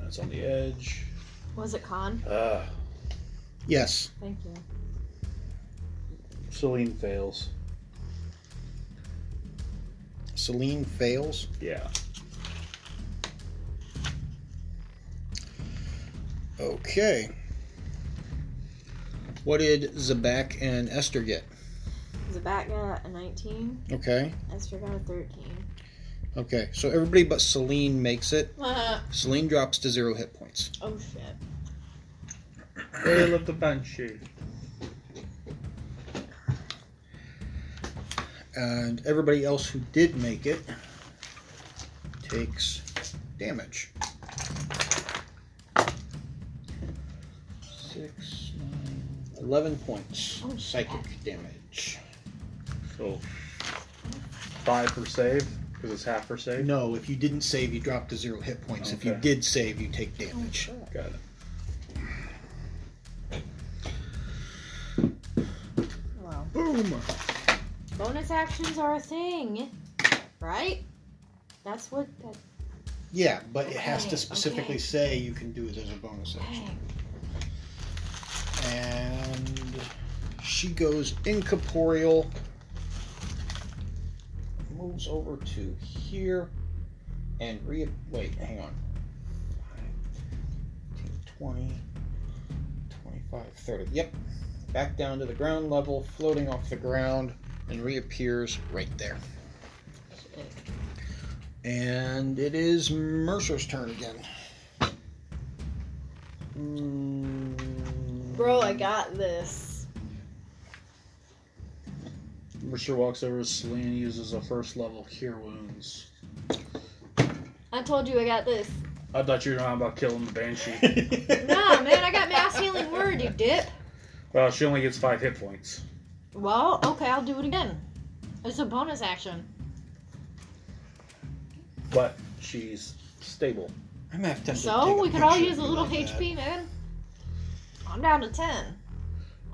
That's on the edge. Was it con? Uh, Yes. Thank you. Celine fails. Celine fails. Yeah. Okay. What did Zabak and Esther get? Zabak got a 19, Okay. Esther got a 13. Okay. So everybody but Celine makes it. Uh, Celine drops to zero hit points. oh shit. Wail of the Banshee. And everybody else who did make it takes damage. Six, nine, eleven points Oh, psychic damage. So five per save because it's half per save. No, if you didn't save, you drop to zero hit points. If you did save, you take damage. Oh, Got it. Wow. Boom. Bonus actions are a thing, right? That's what. That, Yeah, but it has to specifically okay. say you can do it as a bonus action. And she goes incorporeal Moves over to here. And re. Wait, hang on. 15, 20, 25, 30. Yep. Back down to the ground level, floating off the ground, and reappears right there. And it is Mercer's turn again. Mm, Bro, I got this. Mercer walks over to Celine and uses a first level cure wounds. I told you I got this. I thought you were talking about killing the banshee. (laughs) Nah, man, I got mass healing word, you dip. well, she only gets five hit points. Well, okay, I'll do it again. It's a bonus action. but she's stable. I'm half tempted to So take we could all use a little like that. HP, man. I'm down to ten.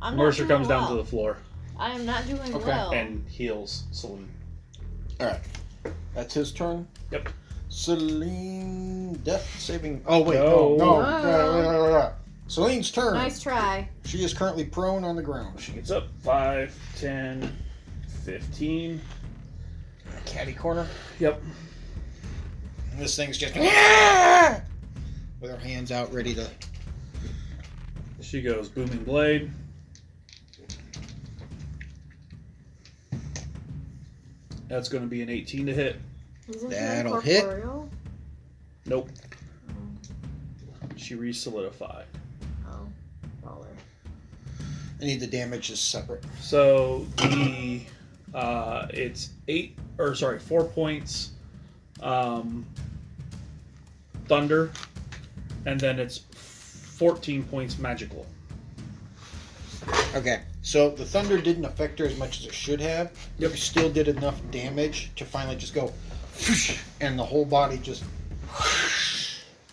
I'm Mercer doing comes down to the floor I am not doing Okay. well. and heals Celine. Alright. That's his turn. Yep. Celine, death saving. Oh wait, No. no, no. Oh. No. Yeah, yeah, yeah, yeah. Celine's turn. Nice try. She is currently prone on the ground. She gets up 5, 10, 15. Caddy corner. Yep. And this thing's just with her hands out, ready to. She goes booming blade. That's going to be an 18 to hit. Isn't That'll hit. incorporeal? Nope. She re-solidified. Oh, baller. I need the damages separate. So the uh, it's eight or sorry four points um, thunder, and then it's fourteen points magical. Okay, so the thunder didn't affect her as much as it should have. Yep. It still did enough damage to finally just go, and the whole body just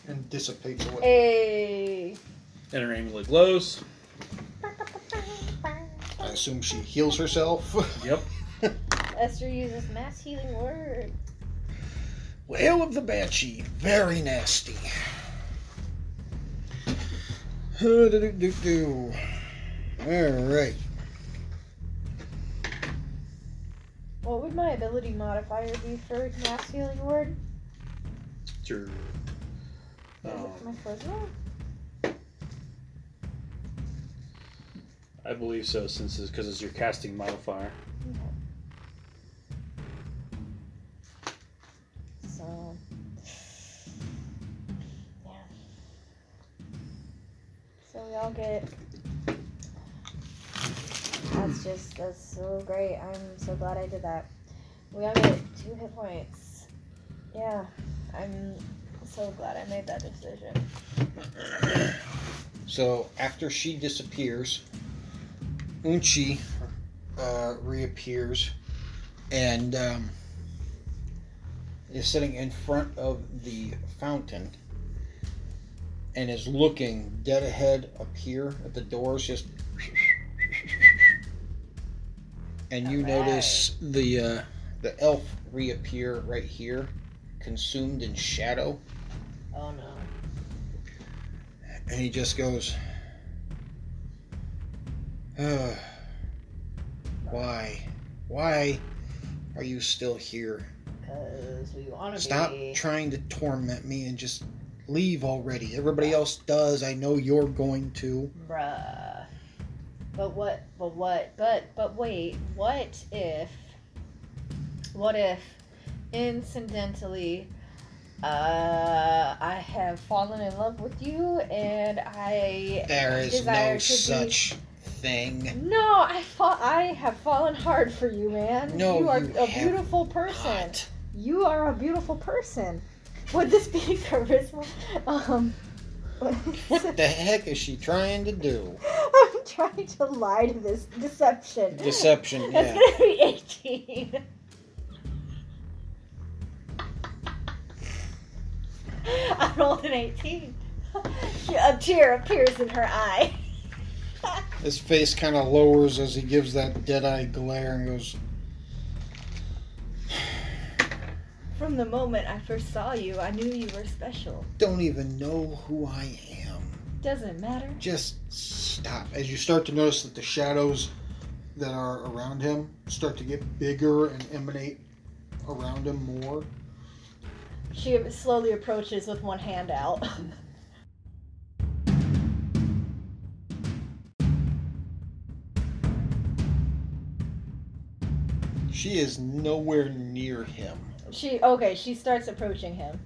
and dissipates away. Hey. And her amulet glows. I assume she heals herself. Yep. (laughs) Esther uses mass healing word. Wail of the Banshee, very nasty. (sighs) Do-do-do-do. All right. What would my ability modifier be for mass healing word? It's your, um, my first one? I believe so, since it's because it's your casting modifier. So, yeah. So we all get. That's just that's so great. I'm so glad I did that. We all get two hit points. Yeah, I'm so glad I made that decision. So after she disappears, Unchi uh, reappears and um, is sitting in front of the fountain and is looking dead ahead up here at the doors, just. And you notice the uh, the elf reappear right here, consumed in shadow. Oh no. And he just goes, "Ugh, Why? Why are you still here? Because we want to Stop be. trying to torment me and just leave already. Everybody else does. I know you're going to. Bruh. But what? But what? But but wait. What if? What if, incidentally, uh, I have fallen in love with you and I There is desire no to be- such thing. No, I fa- I have fallen hard for you, man. No, you are you a beautiful person. Not. You are a beautiful person. Would this be (laughs) charisma? Um. What the heck is she trying to do? (laughs) Trying to lie to this deception. Deception, That's yeah. gonna be (laughs) 18. I rolled an 18. A tear appears in her eye. (laughs) His face kind of lowers as he gives that dead eye glare and goes, From the moment I first saw you, I knew you were special. Don't even know who I am. Doesn't matter. Just stop. As you start to notice that the shadows that are around him start to get bigger and emanate around him more. She slowly approaches with one hand out. She is nowhere near him. She okay. She starts approaching him.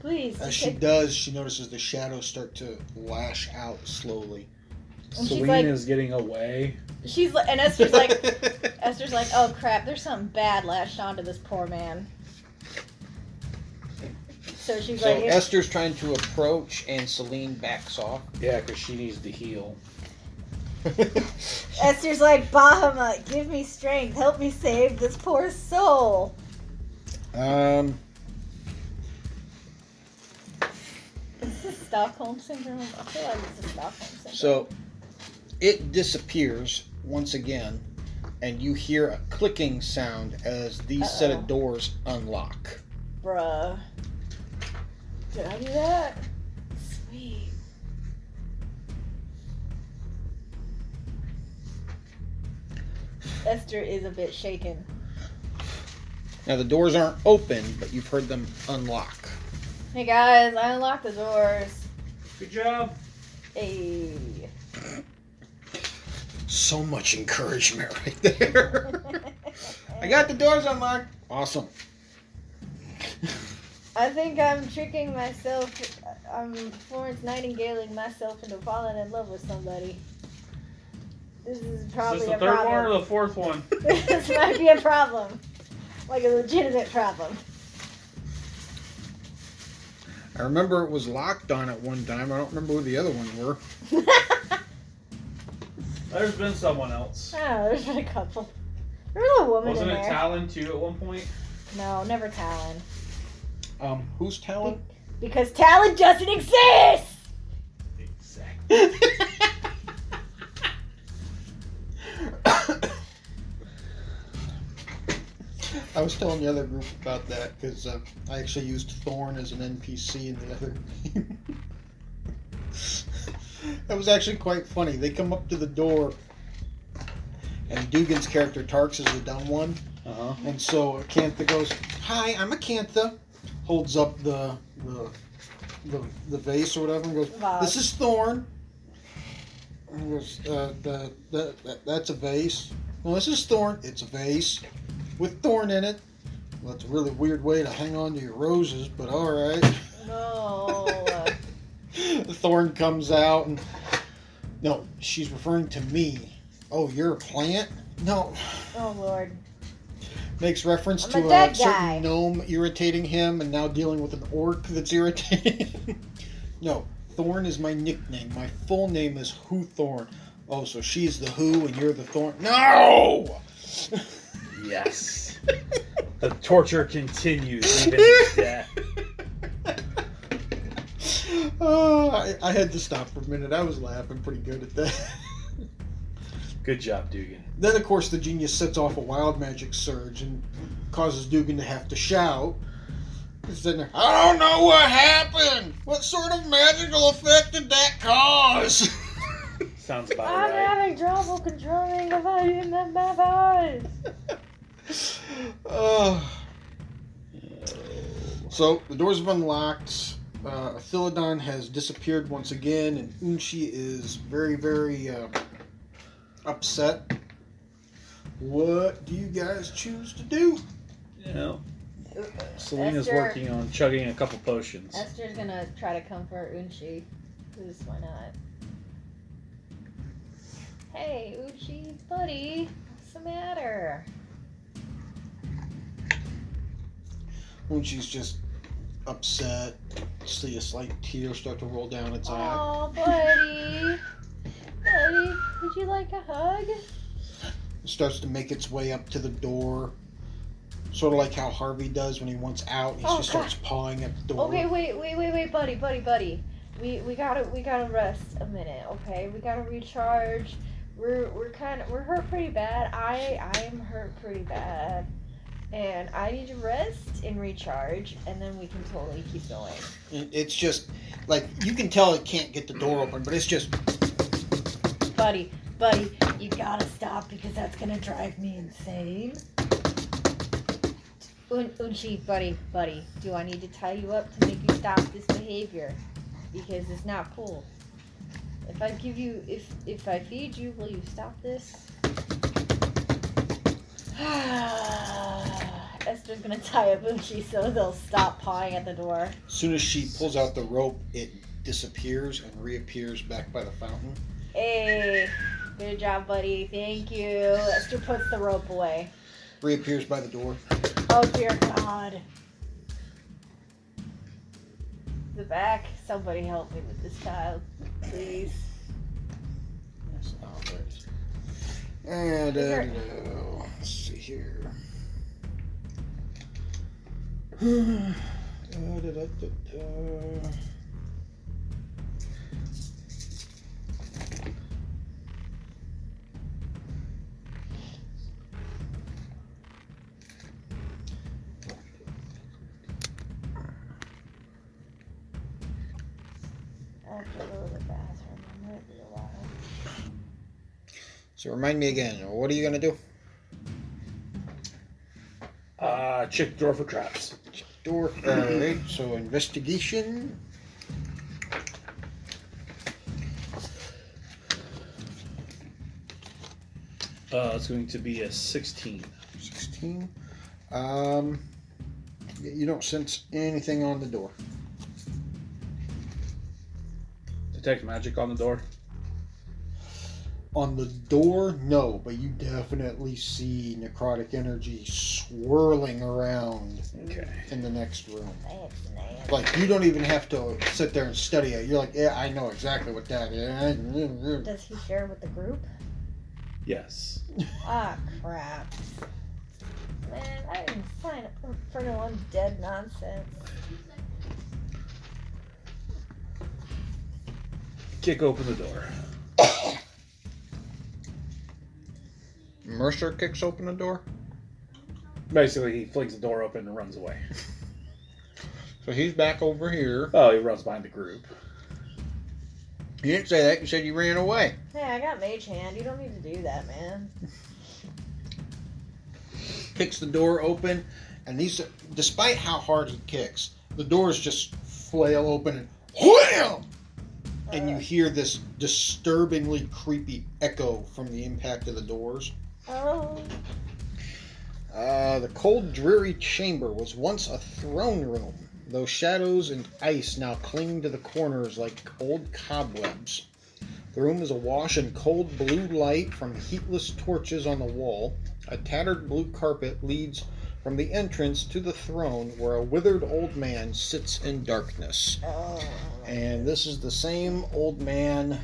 Please. As she does, she notices the shadows start to lash out slowly. And she's Celine like- is getting away. she's like, and Esther's like, (laughs) Esther's like, oh crap, there's something bad lashed onto this poor man. So she's so like, Esther's trying to approach, and Celine backs off. Yeah, because she needs to heal. (laughs) Esther's like, Bahamut, give me strength, help me save this poor soul. um, Is this Stockholm syndrome? I feel like it's a Stockholm syndrome. so it disappears once again, and you hear a clicking sound as these set Uh-oh. of doors unlock. bruh, did I do that? Sweet. Esther is a bit shaken. Now the doors aren't open, but you've heard them unlock. Hey guys, I unlocked the doors. Good job. Hey. So much encouragement right there. (laughs) I got the doors unlocked. Awesome. I think I'm tricking myself. I'm Florence Nightingaleing myself into falling in love with somebody. This is probably Is probably this the a third one problem. or the fourth one? (laughs) this might be a problem. Like a legitimate problem. I remember it was locked on at one time. I don't remember who the other ones were. (laughs) There's been someone else. Oh, there's been a couple. There was a woman Wasn't in it there. Talon too at one point? no, never Talon. Um, who's Talon? Because Talon doesn't exist! Exactly. (laughs) I was telling the other group about that because uh, I actually used Thorn as an NPC in the other game. (laughs) that was actually quite funny. They come up to the door, and Dugan's character Tarks is the dumb one, Uh huh. and so Acantha goes, "Hi, I'm Acantha," holds up the the the, the vase or whatever, and goes, Vase. "This is Thorn." And goes, uh, the, the, that, "That's a vase." Well, this is Thorn. It's a vase with thorn in it. Well, that's a really weird way to hang on to your roses, but all right. No. (laughs) the thorn comes out, and no, she's referring to me. Oh, you're a plant? No, oh, Lord. makes reference I'm to a a, certain guy. gnome irritating him, and now dealing with an orc that's irritating. (laughs) no, Thorn is my nickname. My full name is Who Thorn. Oh, so she's the Who, and you're the Thorn? No. (laughs) Yes. (laughs) the torture continues even in death. (laughs) oh, I, I had to stop for a minute. I was laughing pretty good at that. Good job, Dugan. then, of course, the genius sets off a wild magic surge and causes Dugan to have to shout. He's sitting there, I don't know what happened. What sort of magical effect did that cause? (laughs) Sounds about I'm right. having trouble controlling the volume of my voice. Oh. (sighs) So the doors have unlocked. Uh, Philodon has disappeared once again, and Unchi is very, very uh, upset. What do you guys choose to do? You know, Selena's Esther- working on chugging a couple potions. Esther's gonna try to comfort Unchi. Who's why not? Hey, Unchi, buddy. What's the matter? Unchi's just upset. See a slight tear start to roll down its eye. Oh, buddy. buddy, would you like a hug? It starts to make its way up to the door. Sort of like how Harvey does when he wants out. He Oh, just starts pawing at the door. Okay, wait, wait, wait, wait, buddy, buddy, buddy. we we gotta we gotta rest a minute, okay? We gotta recharge. We're we're kind of we're hurt pretty bad. I I'm hurt pretty bad, and I need to rest and recharge, and then we can totally keep going. It's just like you can tell it can't get the door open, but it's just Buddy, buddy, you gotta stop because that's gonna drive me insane. Un- Unchi, buddy, buddy, do I need to tie you up to make you stop this behavior? Because it's not cool. If I give you, if if I feed you, will you stop this? Esther's gonna (laughs) tie up Unchi so they'll stop pawing at the door. as soon as she pulls out the rope, it disappears and reappears back by the fountain. Hey, good job, buddy. Thank you. Esther puts the rope away. Reappears by the door. Oh dear God. The back. Somebody help me with this child, please. And uh, there- let's see here. So remind me again. What are you gonna do? Uh, check the door for traps. Door. All right. So investigation. Uh, it's going to be a 16. 16. Um, y- you don't sense anything on the door. Detect magic on the door. On the door, no, but you definitely see necrotic energy swirling around Okay. in the next room. Thanks. Like you don't even have to sit there and study it. You're like, yeah, I know exactly what that is. Does he share with the group? Yes. Ah, crap. Man, I didn't sign up for, for no undead nonsense. Kick open the door. Mercer kicks open the door. Basically, he flings the door open and runs away. (laughs) So he's back over here. Oh, he runs behind the group. You didn't say that. You said you ran away. Hey, I got mage hand. You don't need to do that, man. (laughs) Kicks the door open, and these, despite how hard he kicks, the doors just flail open and wham! And you hear this disturbingly creepy echo from the impact of the doors. Oh, Uh, the cold, dreary chamber was once a throne room, though shadows and ice now cling to the corners like old cobwebs. The room is awash in cold blue light from heatless torches on the wall. A tattered blue carpet leads from the entrance to the throne, where a withered old man sits in darkness. oh. And this is the same old man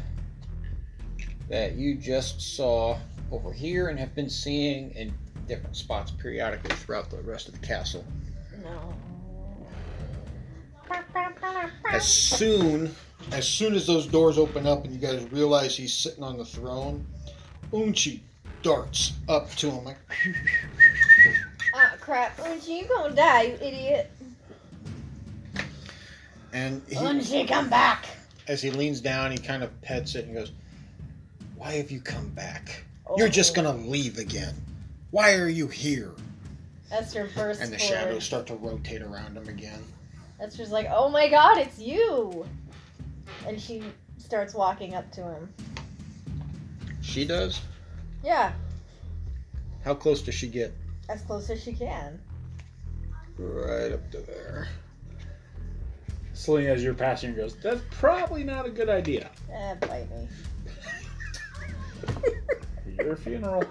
that you just saw over here and have been seeing in different spots periodically throughout the rest of the castle. No. As soon as soon as those doors open up and you guys realize he's sitting on the throne, Unchi darts up to him like (laughs) Ah, crap. Unchi, you're gonna die, you idiot. and he, Unchi, come back. as he leans down he kind of pets it and goes, Why have you come back? You're just Oh. gonna leave again. Why are you here? Esther bursts And the forward. shadows start to rotate around him again. Esther's like, oh my god, it's you! And she starts walking up to him. She does? Yeah, How close does she get? as close as she can. Right up to there. Celine, as you're passing, goes, That's probably not a good idea. Eh, bite me. (laughs) Your funeral.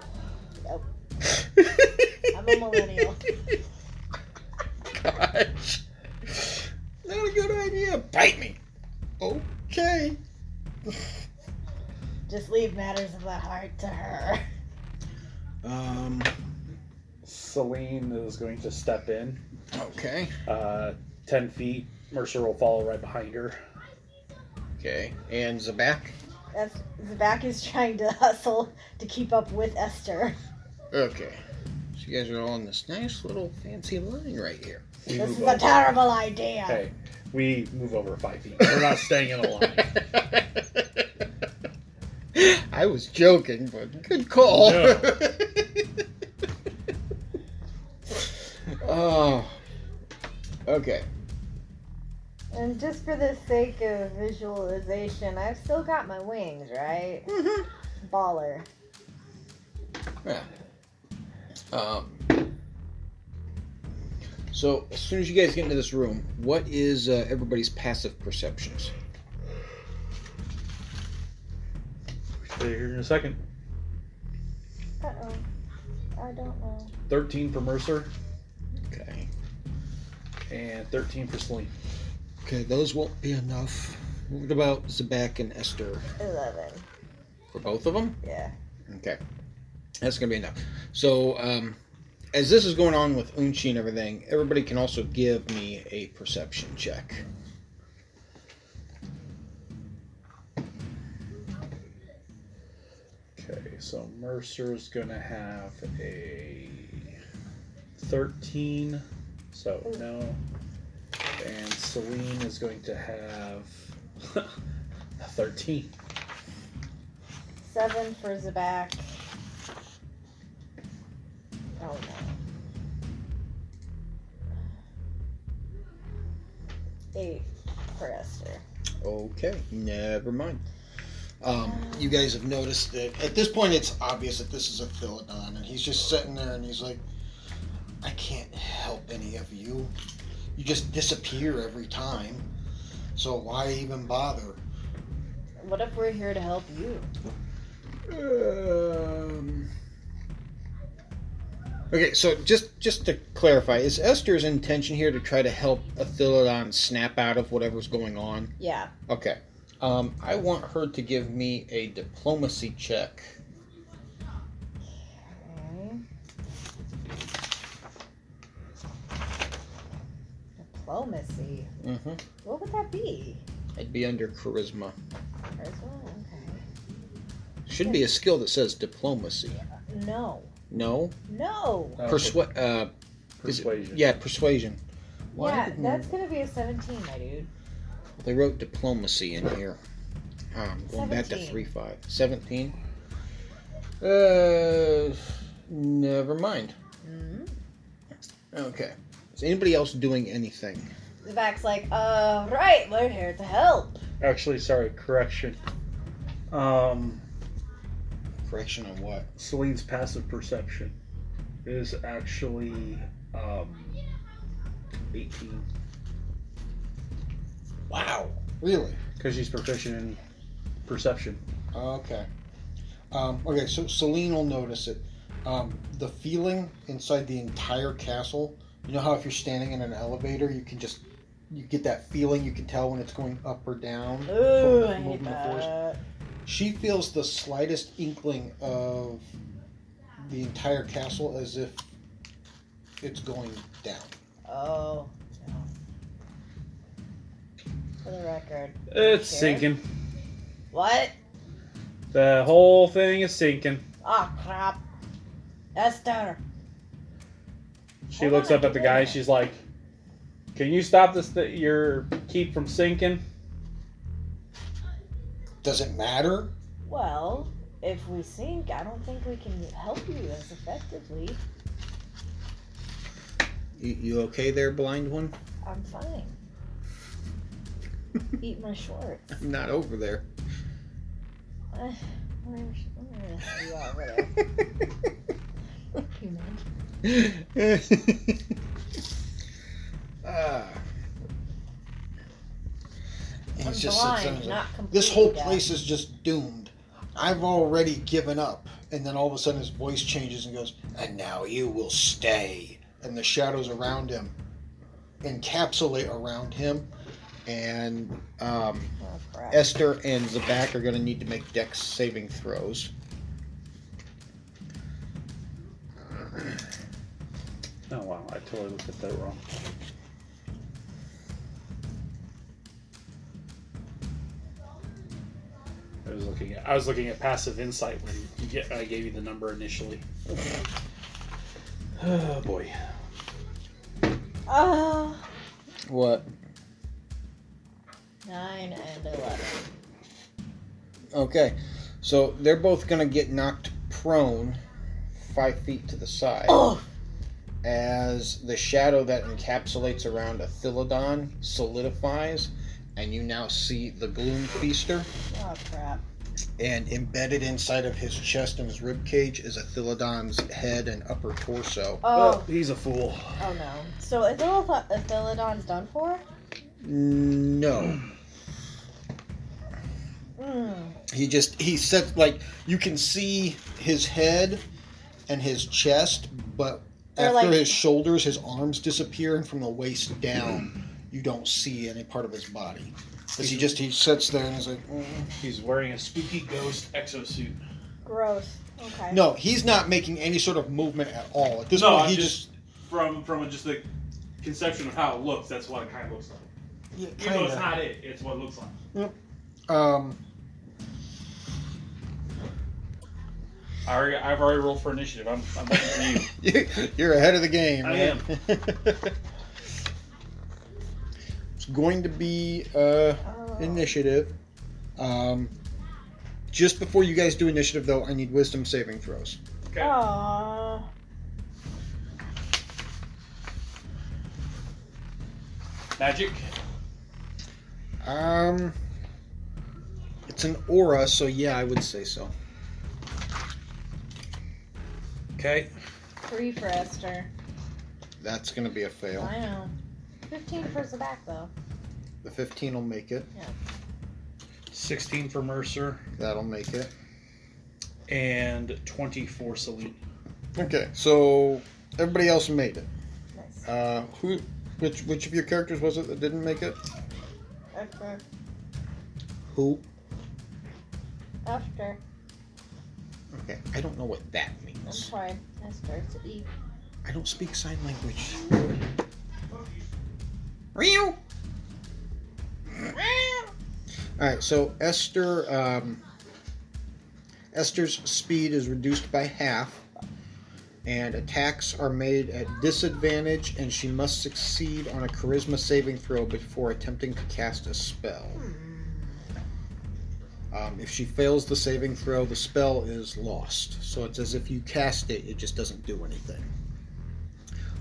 I'm a millennial. Gosh. Not a good idea. Bite me. Okay. Just leave matters of the heart to her. Um, Celine is going to step in. okay. Uh, 10 feet. Mercer will follow right behind her. Okay. And Zabak? That's Zabak is trying to hustle to keep up with Esther. Okay. So you guys are all in this nice little fancy line right here. We This move is over. a terrible idea. Hey, we move over five feet. (laughs) We're not staying in a line. (laughs) I was joking, but good call. No. (laughs) oh. Okay. And just for the sake of visualization, I've still got my wings, right? Mm-hmm. Baller. Yeah. Um. So as soon as you guys get into this room, what is uh, everybody's passive perceptions? Stay here in a second. Uh oh. I don't know. 13 for Mercer Okay. and 13 for Celine. Okay, those won't be enough. What about Zabak and Esther? 11. For both of them? Yeah. Okay. That's going to be enough. So, um, as this is going on with Unchi and everything, everybody can also give me a perception check. Okay, so Mercer's gonna have a 13, so no. And Celine is going to have (laughs) a 13. 7 for Zabak. Oh no. Eight for Esther. Okay, never mind. Um, you guys have noticed that at this point it's obvious that this is a Philodon, and he's just sitting there and he's like, I can't help any of you. You just disappear every time. So why even bother? What if we're here to help you? Um, okay, so just just to clarify, is Esther's intention here to try to help Athilodon snap out of whatever's going on? Yeah. Okay. Um, I want her to give me a diplomacy check. Okay. Diplomacy. Mm-hmm. What would that be? It'd be under charisma. Charisma? Okay. Should be a skill that says diplomacy. No. No, No. Uh, Persu- uh, is it- persuasion. yeah, persuasion. Why yeah, didn't- that's gonna be a 17, my dude. They wrote diplomacy in here. Um, going back to 17. three five. Seventeen. Uh, never mind. Mm-hmm. Okay. Is anybody else doing anything? Zabak's like, uh, right, we're here to help. Actually, sorry, correction. Um, Correction on what? Celine's passive perception is actually um, 18 Wow. Really? because she's proficient in perception. Okay. Um, okay, so Celine will notice it. Um, the feeling inside the entire castle. You know how if you're standing in an elevator, you can just you get that feeling. You can tell when it's going up or down. Ooh, from I hate moving the force. that. She feels the slightest inkling of the entire castle as if it's going down. Oh. For the record. It's Sure. sinking. What? The whole thing is sinking. Oh, crap. Esther. She looks up at the guy. She's like, "Can you stop this? Th- your keep from sinking?" Does it matter? Well, if we sink, I don't think we can help you as effectively. You, you okay there, blind one? I'm fine. (laughs) Eat my shorts. I'm not over there. Where sh- where you are over there. You (laughs) I'm just sits there and blind, this whole deaf. place is just doomed. I've already given up. And then all of a sudden his voice changes and goes, And now you will stay. And the shadows around him encapsulate around him. And um, Oh. Esther and Zabak are going to need to make dex saving throws. Oh wow, I totally looked at that wrong. I was looking at I was looking at passive insight when you get I gave you the number initially. (sighs) Oh boy. Uh, What? nine and eleven. Okay, so they're both gonna get knocked prone, five feet to the side, Oh, as the shadow that encapsulates around a Thylodon solidifies, and you now see the Gloom Feaster. oh crap. And embedded inside of his chest and his rib cage is a Thylodon's head and upper torso. Oh, he's a fool. oh no. So a Ithilodon's done for? No, Mm. he just he said like you can see his head and his chest, but They're after like- his shoulders, his arms disappear, and from the waist down, you don't see any part of his body. Because he just he sits there and is like, mm. He's wearing a spooky ghost exosuit. Gross. Okay. no, he's not making any sort of movement at all. At this No, point, he just, from from just the conception of how it looks. That's what it kind of looks like. Yeah, Even though it's not it, it's what it looks like. Yep. Um, I already, I've already rolled for initiative. I'm, I'm waiting for (laughs) you. you're ahead of the game. I man. (laughs) it's going to be uh, Oh. initiative. Um, just before you guys do initiative, though, I need wisdom saving throws. Okay. Aww. Magic. Um, it's an aura, so yeah, I would say so. Okay. Three for Esther. That's going to be a fail. I know. Fifteen for Zabak though. The 15 will make it. Yeah. Sixteen for Mercer That'll make it. and twenty for Celine. Okay, so everybody else made it. Nice. Uh, who, which, which of your characters was it that didn't make it? Esther. Who? Esther. Okay, I don't know what that means. sorry. Esther. It's E. I don't speak sign language. Real. All right, so Esther, um, Esther's speed is reduced by half, and attacks are made at disadvantage, and she must succeed on a Charisma saving throw before attempting to cast a spell. Um, if she fails the saving throw, the spell is lost. So it's as if you cast it; it just doesn't do anything.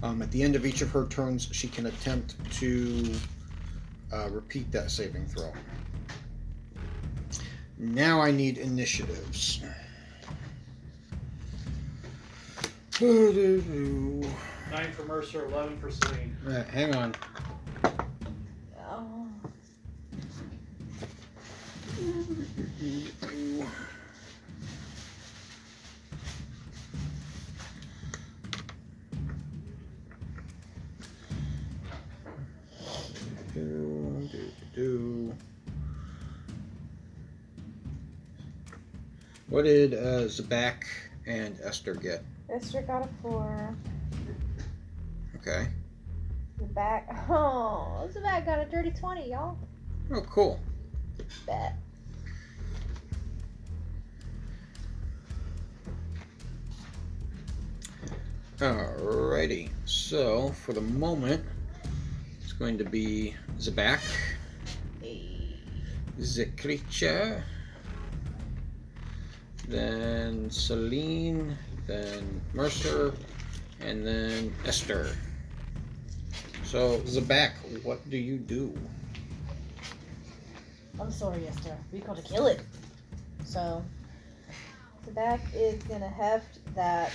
Um, at the end of each of her turns, she can attempt to uh, repeat that saving throw. Now I need initiatives. Nine for Mercer, eleven for Celine. Right, hang on. Oh. Do, do, do. What did uh, Zabak and Esther get? Esther got a four. Okay. Zabak. (laughs) Oh, Zabak got a dirty twenty, y'all. Oh, cool. Bet. Alrighty. So, for the moment, it's going to be Zabak, Zekricha, then Celine, then Mercer, and then Esther. So, Zabak, what do you do? I'm sorry, Esther. We gotta kill it. So, Zabak is gonna heft that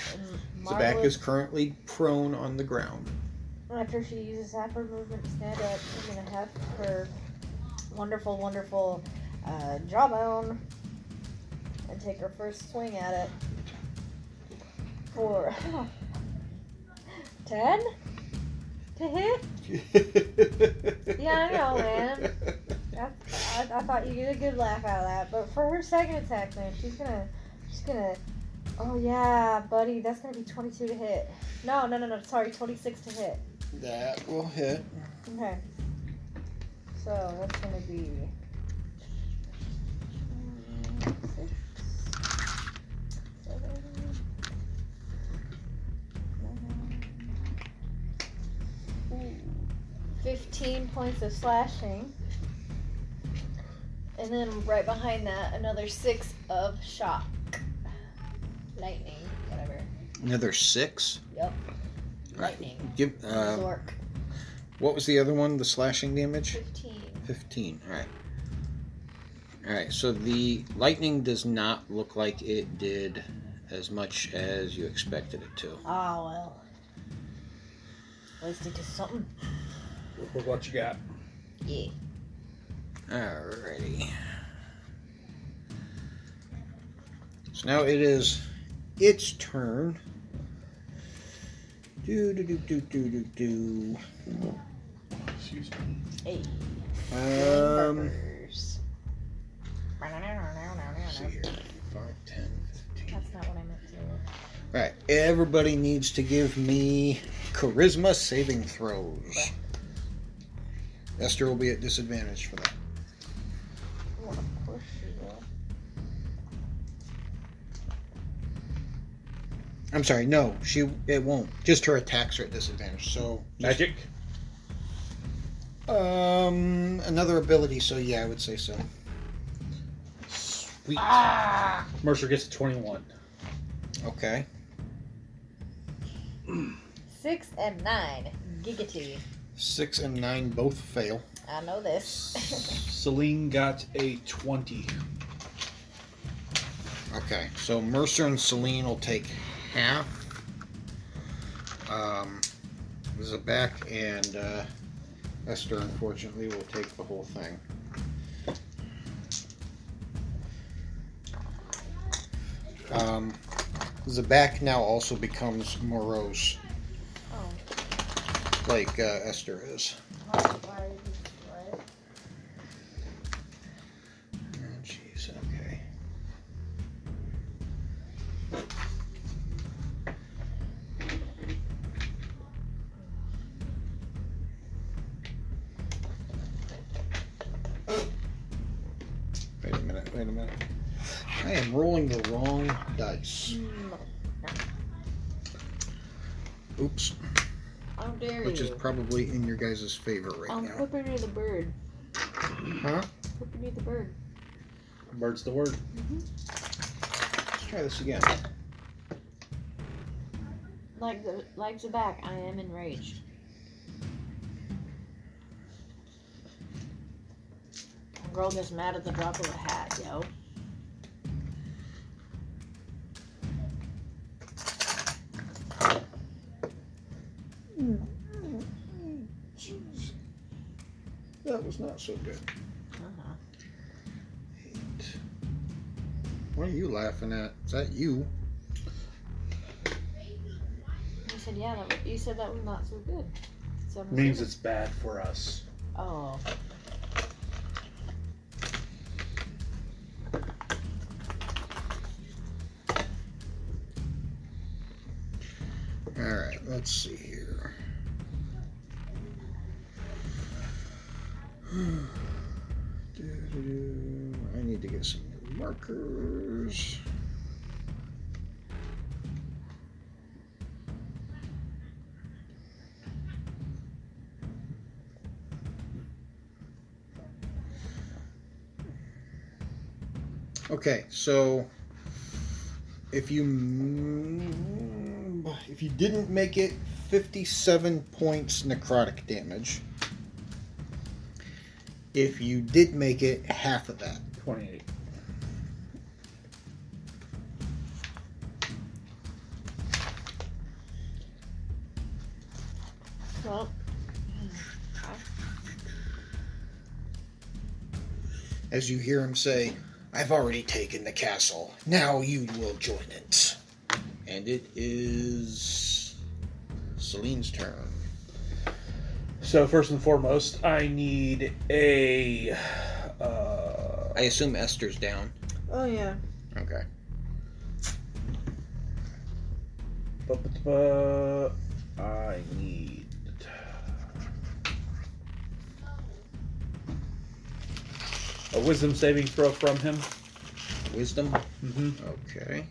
marvelous. is currently prone on the ground. After she uses half her movement to stand up, she's gonna have her wonderful, wonderful uh, jawbone and take her first swing at it. For (laughs) ten to hit. (laughs) Yeah, I know, man. I, I, I thought you get a good laugh out of that, but for her second attack, man, she's gonna, she's gonna. Oh yeah, buddy, that's gonna be twenty-two to hit. No, no, no, no. Sorry, twenty-six to hit. that will hit. Okay. So that's gonna be seven, nine, Fifteen points of slashing. And then right behind that, another six of shock. Lightning, whatever. Another six. Yep. All right. Lightning. Give. Uh, Zork. what was the other one? The slashing damage. Fifteen. 15. All right. All right. So the lightning does not look like it did as much as you expected it to. Oh well. At least it did something. Look, look what you got. Yeah. Alrighty. So now it is its turn. Do do do do do do do. Excuse me. Hey. Um. Burgers. let's see here. 5, 10, 15. That's not what I meant to. Alright, everybody needs to give me charisma saving throws. Esther will be at disadvantage for that. I'm sorry, no, she it won't. Just her attacks are at disadvantage. So just- Magic. Um, another ability. So yeah, I would say so. Sweet. Mercer gets a 21. Okay. Six and nine. Giggity. Six and nine both fail. I know this. (laughs) Celine got a 20. Okay, so Mercer and Celine will take half. Um, Zabak and uh, Esther, unfortunately, will take the whole thing. Um, back now also becomes morose, Oh. like uh, Esther is. Probably in your guys' favor right now. I'm now. flipping you the bird. Huh? Flipping you the bird. Bird's the word. Mm-hmm. Let's try this again. Like the like Zabak, I am enraged. Girl gets mad at the drop of a hat, yo. Jeez. That was not so good. Uh-huh. Eight. What are you laughing at? Is that you? You said yeah. That was, you said that was not so good. So I'm Means it's bad for us. Oh. Alright, let's see here. Markers. Okay, so if you if you didn't make it 57 points necrotic damage. If you did make it, half of that. 28. As you hear him say, I've already taken the castle. Now you will join it. And it is Celine's turn. So, first and foremost, I need a. Uh, I assume Esther's down. Oh yeah. Okay. I need. A wisdom saving throw from him. wisdom. Mm-hmm. Okay.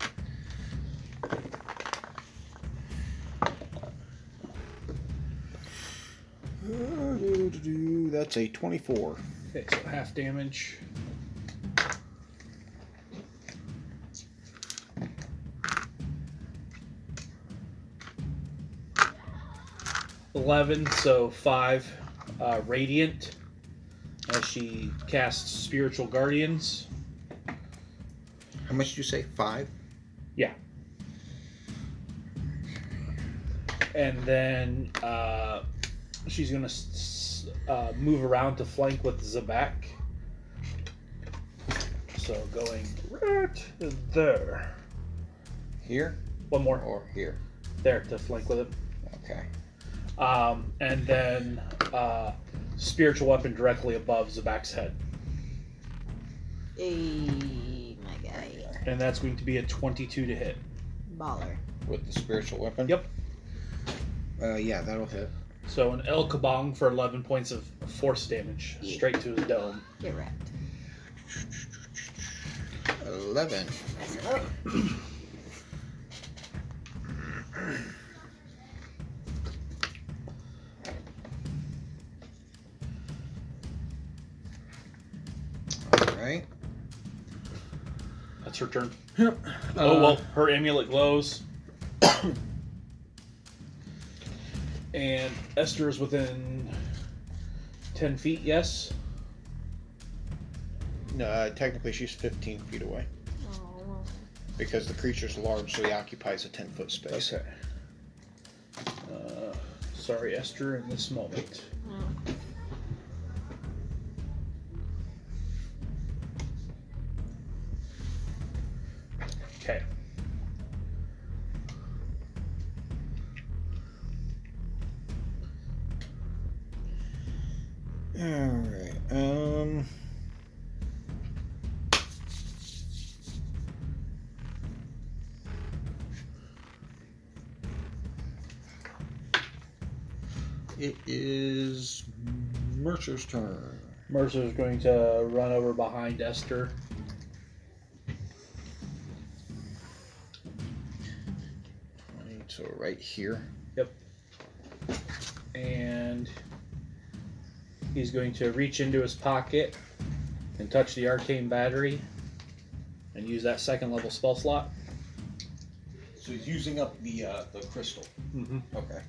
That's a 24. Okay, so half damage. Eleven, so five. Uh, radiant, she casts spiritual guardians. How much did you say? Five? Yeah. and then uh, she's gonna s- s- uh, move around to flank with Zabak. So going right there. Here One more or here? there to flank with him, Okay. um, and then uh, spiritual weapon directly above Zabak's head, Hey, my guy. and that's going to be a twenty-two to hit. Baller. With the spiritual weapon? Yep. Uh, yeah, that'll hit. So an El Kabong for eleven points of force damage Yeah. straight to his dome. Get wrecked. 11. (clears throat) That's her turn. Yep. oh well, her amulet glows. and Esther is within ten feet. Yes. Uh, technically, she's 15 feet away. Oh, Because the creature's large, so he occupies a 10 foot space. Okay. Uh, sorry, Esther. In this moment. no. Okay. Alright. Um. It is Mercer's turn. Mercer is going to run over behind Esther. Right here. Yep. And he's going to reach into his pocket and touch the arcane battery and use that second level spell slot. So he's using up the uh, the crystal. Mm-hmm. Okay.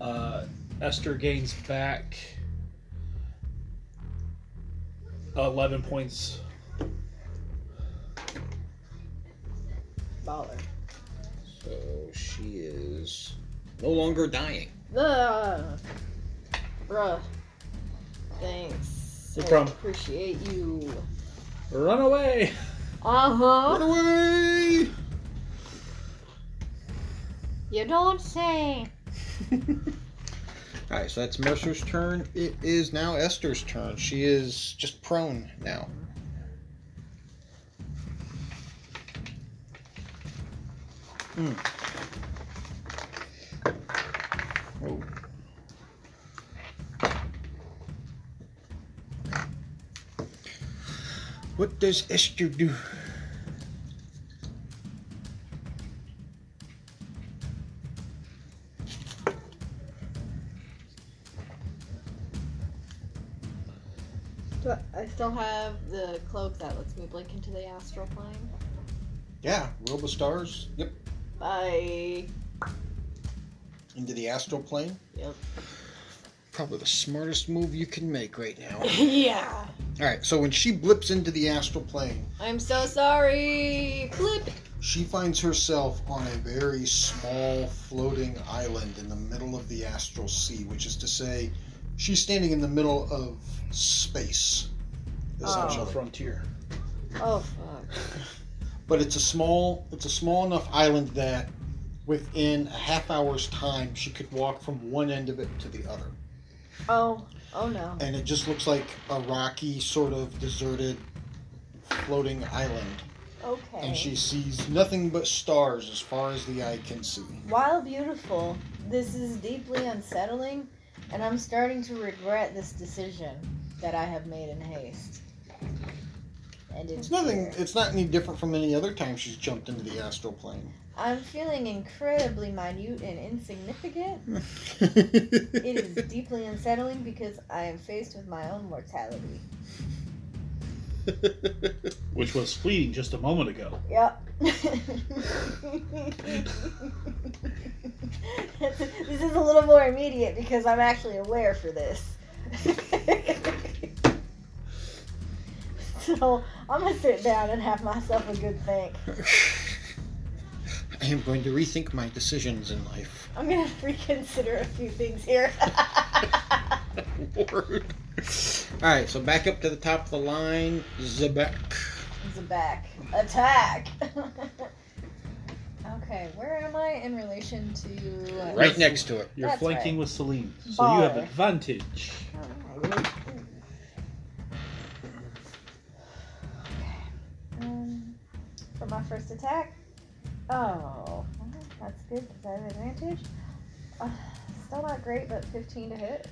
Uh, Esther gains back 11 points. Baller. So she is no longer dying. Ugh. Bruh. Thanks. No I problem. appreciate you. Run away! Uh huh. Run away! You don't say. (laughs) Alright, so that's Mercer's turn. It is now Esther's turn. She is just prone now. Oh. What does Esther do? I, still have the cloak that lets me blink into the astral plane? Yeah, robe of stars. Yep. Bye. Into the astral plane. Yep. Probably the smartest move you can make right now. (laughs) yeah. All right, so when she blips into the astral plane, I'm so sorry. Flip. she finds herself on a very small floating island in the middle of the astral sea, which is to say, she's standing in the middle of space, Oh. The essentially. frontier. Oh fuck. (laughs) But it's a small, it's a small enough island that within a half hour's time, she could walk from one end of it to the other. Oh. Oh no. and it just looks like a rocky, sort of deserted, floating island. Okay. And she sees nothing but stars as far as the eye can see. While beautiful, this is deeply unsettling, and I'm starting to regret this decision that I have made in haste. And in It's nothing. fear. It's not any different from any other time she's jumped into the astral plane. I'm feeling incredibly minute and insignificant. (laughs) It is deeply unsettling because I am faced with my own mortality. (laughs) Which was fleeting just a moment ago. Yep. (laughs) this is a little more immediate because I'm actually aware for this. so I'm gonna sit down and have myself a good think. (laughs) I am going to rethink my decisions in life. I'm gonna reconsider a few things here. (laughs) Lord. All right, so back up to the top of the line, Zebek. Zabak. Attack! (laughs) okay, where am I in relation to. uh, Right next to it. You're That's flanking right. with Celine, so you have Baller. advantage. Okay. For my first attack. Oh, that's good because I have an advantage. Uh, still not great, but 15 to hit.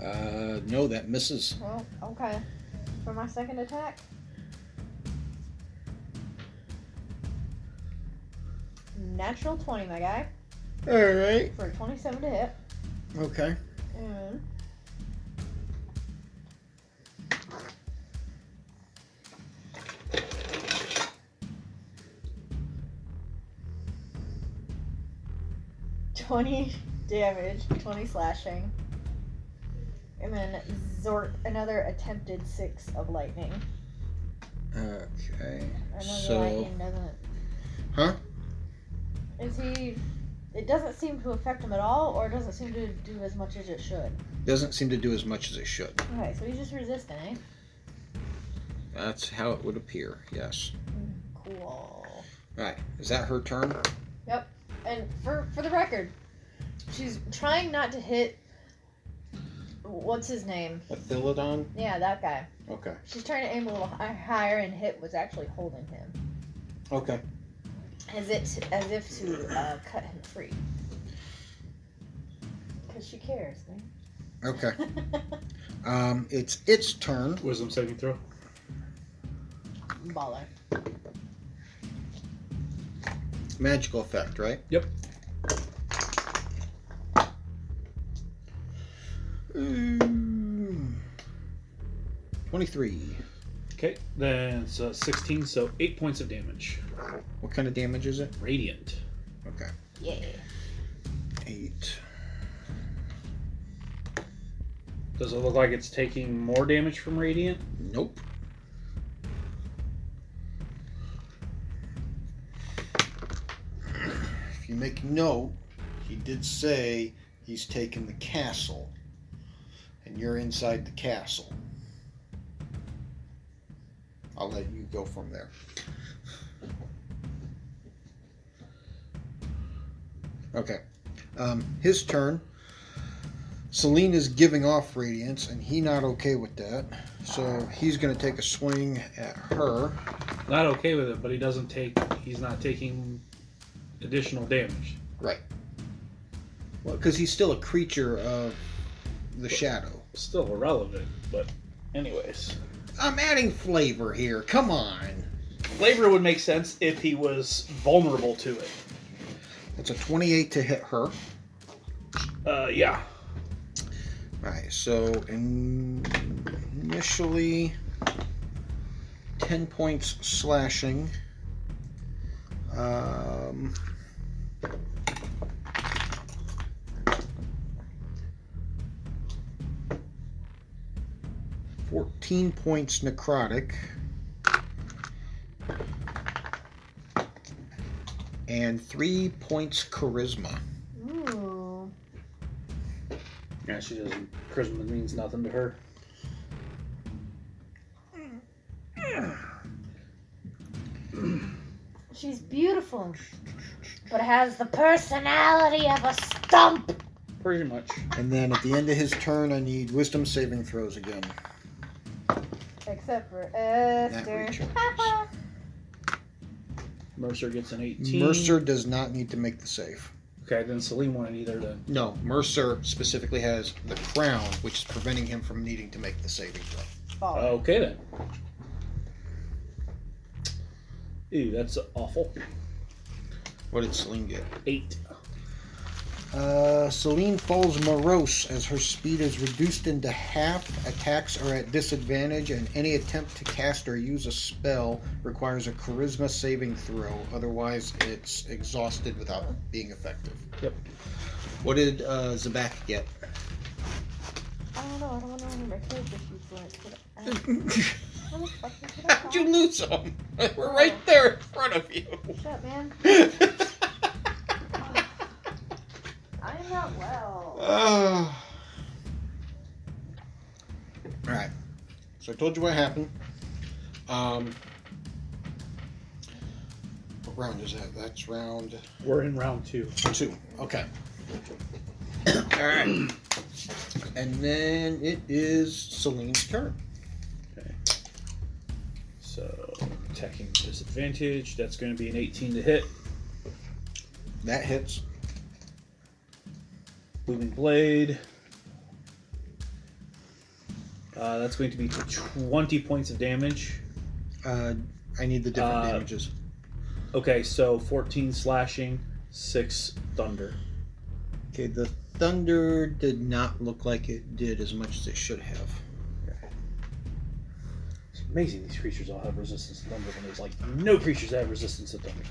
Uh, no, that misses. Well, okay. For my second attack. Natural 20, my guy. All right. For 27 to hit. Okay. And. Twenty damage, twenty slashing, and then Zort another attempted six of lightning. Okay. The So, lightning doesn't. Huh? Is he? It doesn't seem to affect him at all, or does it seem to do as much as it should? doesn't seem to do as much as it should. Okay, so he's just resistant, eh? That's how it would appear. Yes. Cool. All right. Is that her turn? Yep. And for for the record, she's trying not to hit. What's his name? A Philodon? Yeah, that guy. Okay. She's trying to aim a little hi- higher and hit was actually holding him, Okay. as it as if to uh, cut him free. Cause she cares, Okay. man. (laughs) Um, it's its turn. Wisdom saving throw. Baller. Magical effect, right? Yep. Mm. Twenty-three. Okay, then it's uh, 16, so 8 points of damage. What kind of damage is it? Radiant. Okay. Yeah. Eight. Does it look like it's taking more damage from Radiant? Nope. If you make note, he did say he's taken the castle, and you're inside the castle. I'll let you go from there. Okay. Um, his turn. Celine is giving off radiance, and he not okay with that. So he's going to take a swing at her. Not okay with it, but he doesn't take. He's not taking additional damage. Right. Well, because he's still a creature of the shadow. Still irrelevant, but anyways. I'm adding flavor here. Come on. Flavor would make sense if he was vulnerable to it. It's a 28 to hit her. Uh, yeah. Alright, so in- initially 10 points slashing. Um, Fourteen points necrotic, and three points charisma. Ooh. Yeah, she doesn't. Charisma means nothing to her. She's beautiful, but has the personality of a stump. Pretty much. And then at the end of his turn, I need wisdom saving throws again. Except for Esther. Mercer gets an 18. Mercer does not need to make the save. Okay, then Celine wanted either to. No, Mercer specifically has the crown, which is preventing him from needing to make the saving throw. Baller. Okay then. Ooh, that's awful. What did Celine get? Eight. Uh, Celine falls morose as her speed is reduced into half. Attacks are at disadvantage, and any attempt to cast or use a spell requires a charisma saving throw. Otherwise, it's exhausted without being effective. Yep. What did uh, Zabak get? I don't know. I don't want to remember character sheets when it's put. How the fuck did I How'd you lose them? (laughs) We're right there in front of you. Shut up, man. (laughs) I'm well. Uh, (sighs) all right. So I told you what happened. Um, what round is that? That's round We're in round two. two. Okay. (coughs) all right. And then it is Celine's turn. Okay. So attacking disadvantage. That's going to be an 18 to hit. That hits. Booming blade. Uh, that's going to be 20 points of damage. Uh, I need the different Uh, damages. Okay, so 14 slashing, 6 thunder. Okay, the thunder did not look like it did as much as it should have. It's amazing these creatures all have resistance to thunder when there's like no creatures that have resistance to thunder.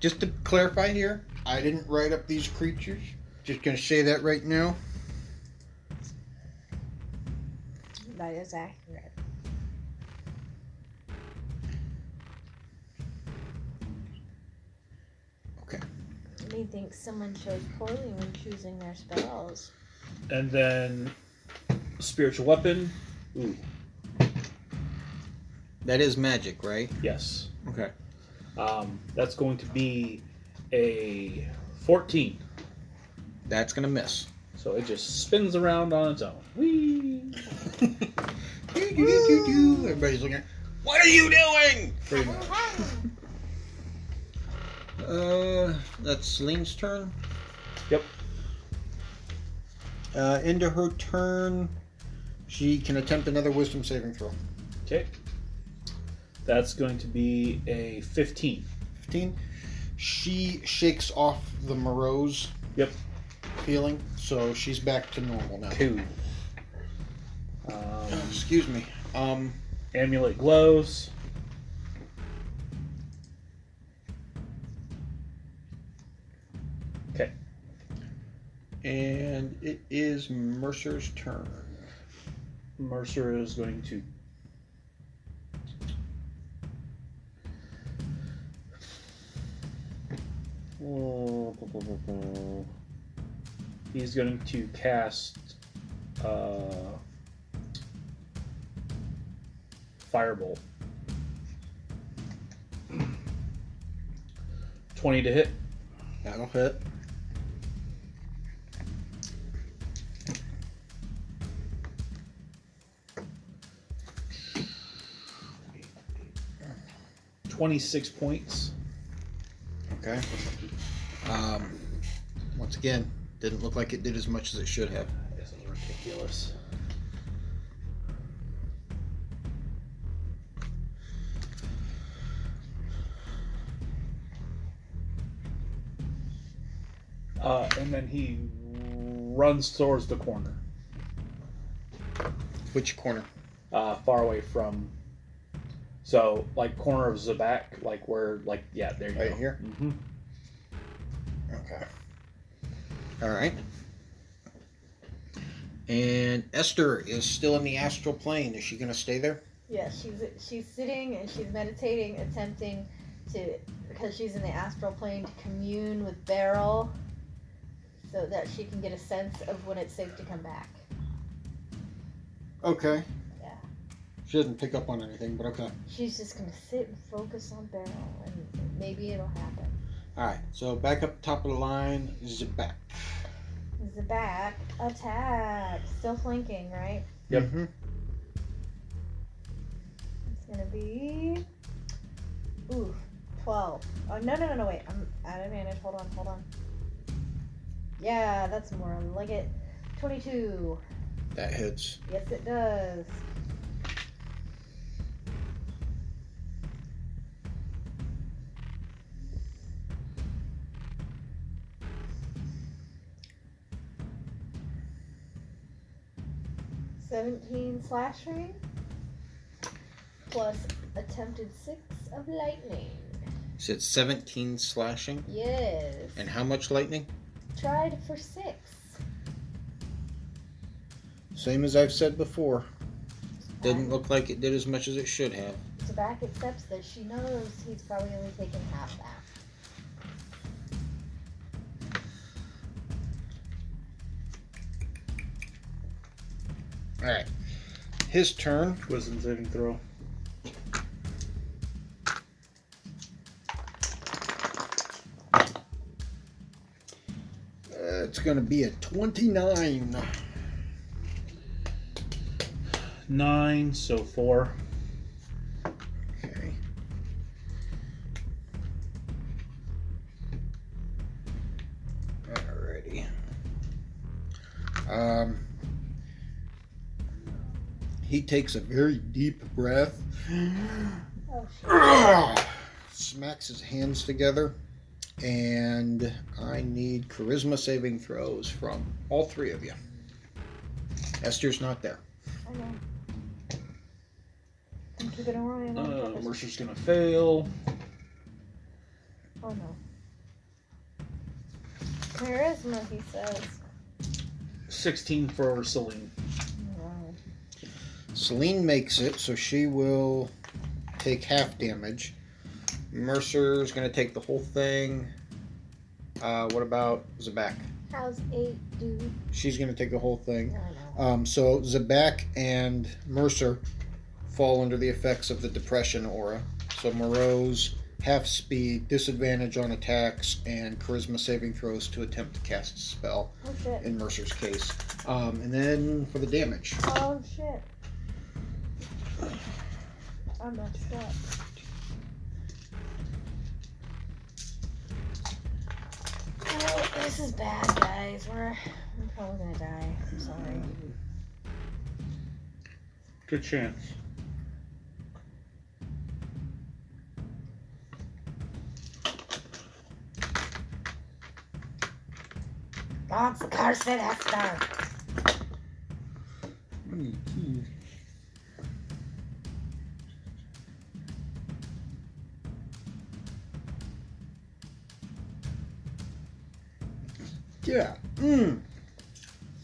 Just to clarify here, I didn't write up these creatures. Just gonna say that right now. That is accurate. Okay. Methinks someone chose poorly when choosing their spells. And then spiritual weapon. Ooh, That is magic, right? yes. Okay. Um, that's going to be a 14. That's gonna miss. So it just spins around on its own. Whee! Everybody's looking at What are you doing? Pretty much. Uh that's Celine's turn. Yep. Uh into her turn, she can attempt another wisdom saving throw. Okay. That's going to be a 15. 15. She shakes off the morose Yep. Feeling, so she's back to normal now. Cool. Um, Excuse me. Um, amulet glows. Okay. and it is Mercer's turn. Mercer is going to. He's going to cast uh, Firebolt. 20 to hit. That'll hit. Twenty-six points. Okay. Um, once again, didn't look like it did as much as it should have. This is ridiculous. Uh, and then he runs towards the corner, Which corner? uh, far away from. So, like corner of Zabak, like where, like yeah, there you Right go. here? hmm All right. And Esther is still in the astral plane. Is she going to stay there? Yeah, she's she's sitting and she's meditating, attempting to because she's in the astral plane to commune with Beryl, so that she can get a sense of when it's safe to come back. Okay. Yeah. She doesn't pick up on anything, but okay. She's just gonna sit and focus on Beryl, and maybe it'll happen. All right. So back up top of the line, Zabak. The back attack, still flanking, right? Yep. Mhm. It's gonna be ooh, twelve. Oh no no no no wait, I'm at advantage. Hold on, hold on. Yeah, that's more like it. Twenty-two. That hits. Yes, it does. 17 slashing plus attempted 6 of lightning. You said 17 slashing. Yes. And how much lightning? Tried for 6. Same as I've said before. Didn't look like it did as much as it should have. Zabak accepts that she knows he's probably only taken half that. Alright. His turn. Wisdom saving throw. Uh, it's going to be a 29. Nine, so four. He takes a very deep breath, Oh smacks his hands together, and I need charisma saving throws from all three of you. Esther's not there. I know. I'm keeping an eye on Uh, purpose. Mercer's gonna fail. Oh no. Charisma, he says. 16 for Celine. Celine makes it, so she will take half damage. Mercer's going to take the whole thing. Uh, what about Zabak? How's 8 do? She's going to take the whole thing. Um, so Zabak and Mercer fall under the effects of the depression aura. So Moreau's half speed, disadvantage on attacks, and charisma saving throws to attempt to cast a spell Oh shit. in Mercer's case. Um, and then for the damage. Oh shit. I messed up. Oh, this is bad, guys. We're, I'm probably gonna die. I'm sorry. Good chance. God's cursed Esther. Yeah. Mm.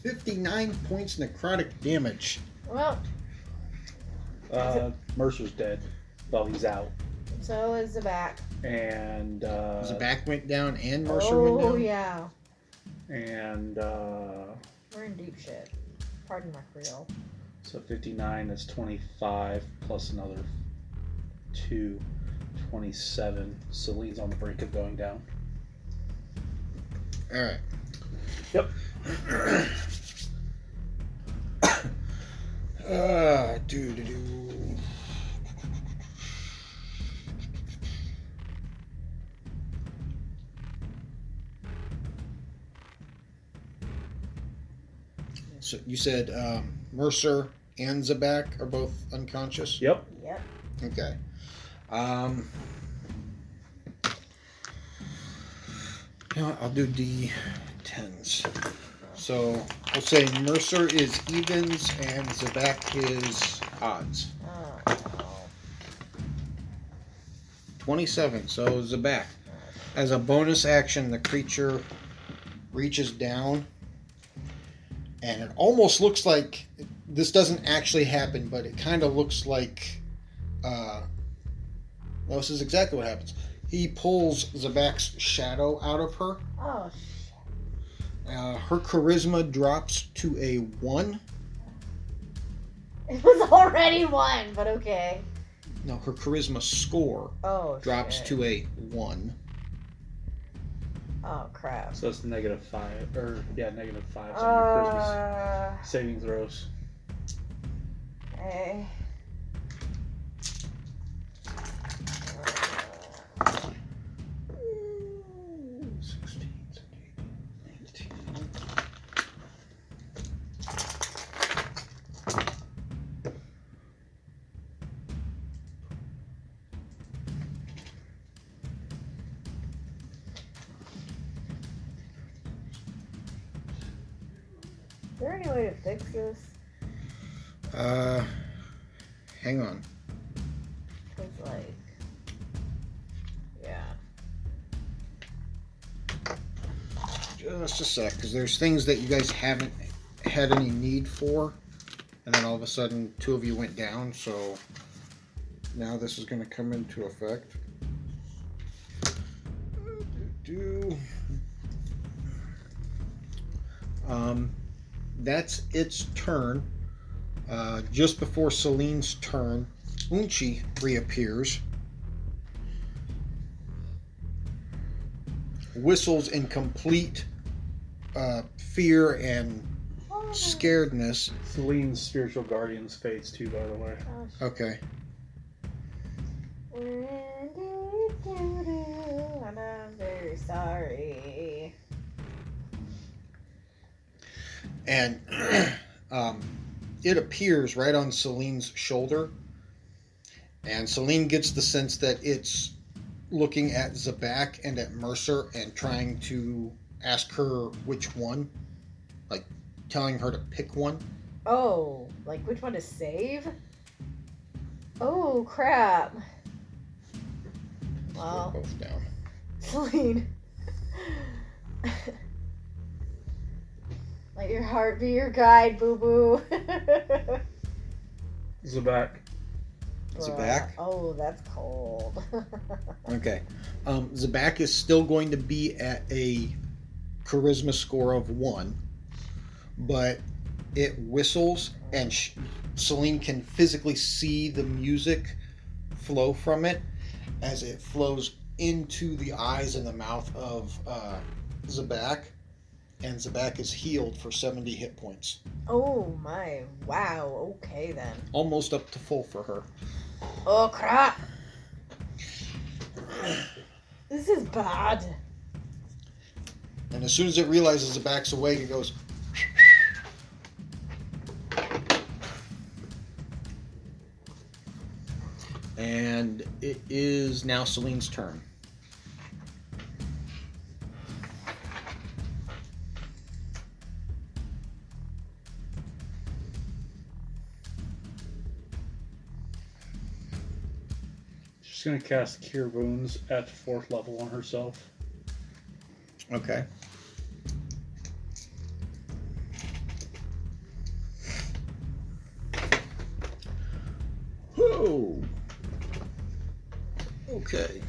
59 points necrotic damage. Well, Uh, Mercer's dead. Well, he's out. so is Zabak. And uh, back went down and Mercer went down. Oh down. yeah. and uh, We're in deep shit. Pardon my Creole. so 59 is 25 plus another 2, 27. Celine's on the brink of going down. All right. Yep. Uh, do do do. So you said um, Mercer and Zabak are both unconscious. Yep. Yep. Okay. Um. You know what, I'll do D tens. So we'll say Mercer is evens and Zabak is odds. Oh, 27. So Zabak. As a bonus action, the creature reaches down, and it almost looks like this doesn't actually happen, but it kind of looks like. Uh, well, this is exactly what happens. He pulls Zabak's shadow out of her. Oh, Uh, her charisma drops to a 1. it was already one, but okay. No, her charisma score Oh, drops shit. to a 1. Oh crap. So it's negative 5. Or, yeah, negative 5 on your Christmas Uh, saving throws. okay. A sec, because there's things that you guys haven't had any need for, and then all of a sudden two of you went down, so now this is going to come into effect. Um, that's its turn. Uh, just before Celine's turn, Unchi reappears. Whistles in complete uh, fear and scaredness. Celine's spiritual guardians fades too, by the way. Okay. And I'm very sorry. And (clears throat) um, it appears right on Celine's shoulder. And Celine gets the sense that it's looking at Zabak and at Mercer and trying to ask her which one. Like telling her to pick one. Oh, like which one to save? Oh crap. Well, They're both down. Celine. (laughs) Let your heart be your guide, boo boo. (laughs) Zabak. Zabak? Oh, that's cold. (laughs) Okay. Um, Zabak is still going to be at a charisma score of one, but it whistles, and sh- Celine can physically see the music flow from it as it flows into the eyes and the mouth of uh, Zabak, and Zabak is healed for 70 hit points. oh my, wow, okay then. Almost up to full for her. Oh crap! This is bad. And as soon as it realizes it backs away, it goes. And it is now Celine's turn. She's gonna cast Cure Wounds at fourth level on herself. Okay. Whoa. Okay.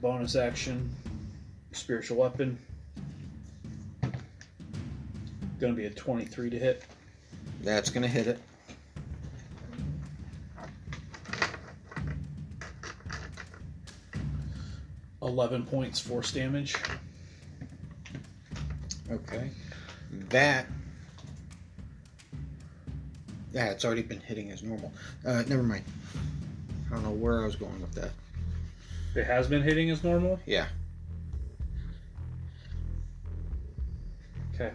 Bonus action, spiritual weapon. Gonna be a 23 to hit. That's going to hit it. Eleven points, force damage. Okay. That. Yeah, it's already been hitting as normal. Uh, never mind. I don't know where I was going with that. It has been hitting as normal. Yeah. Okay.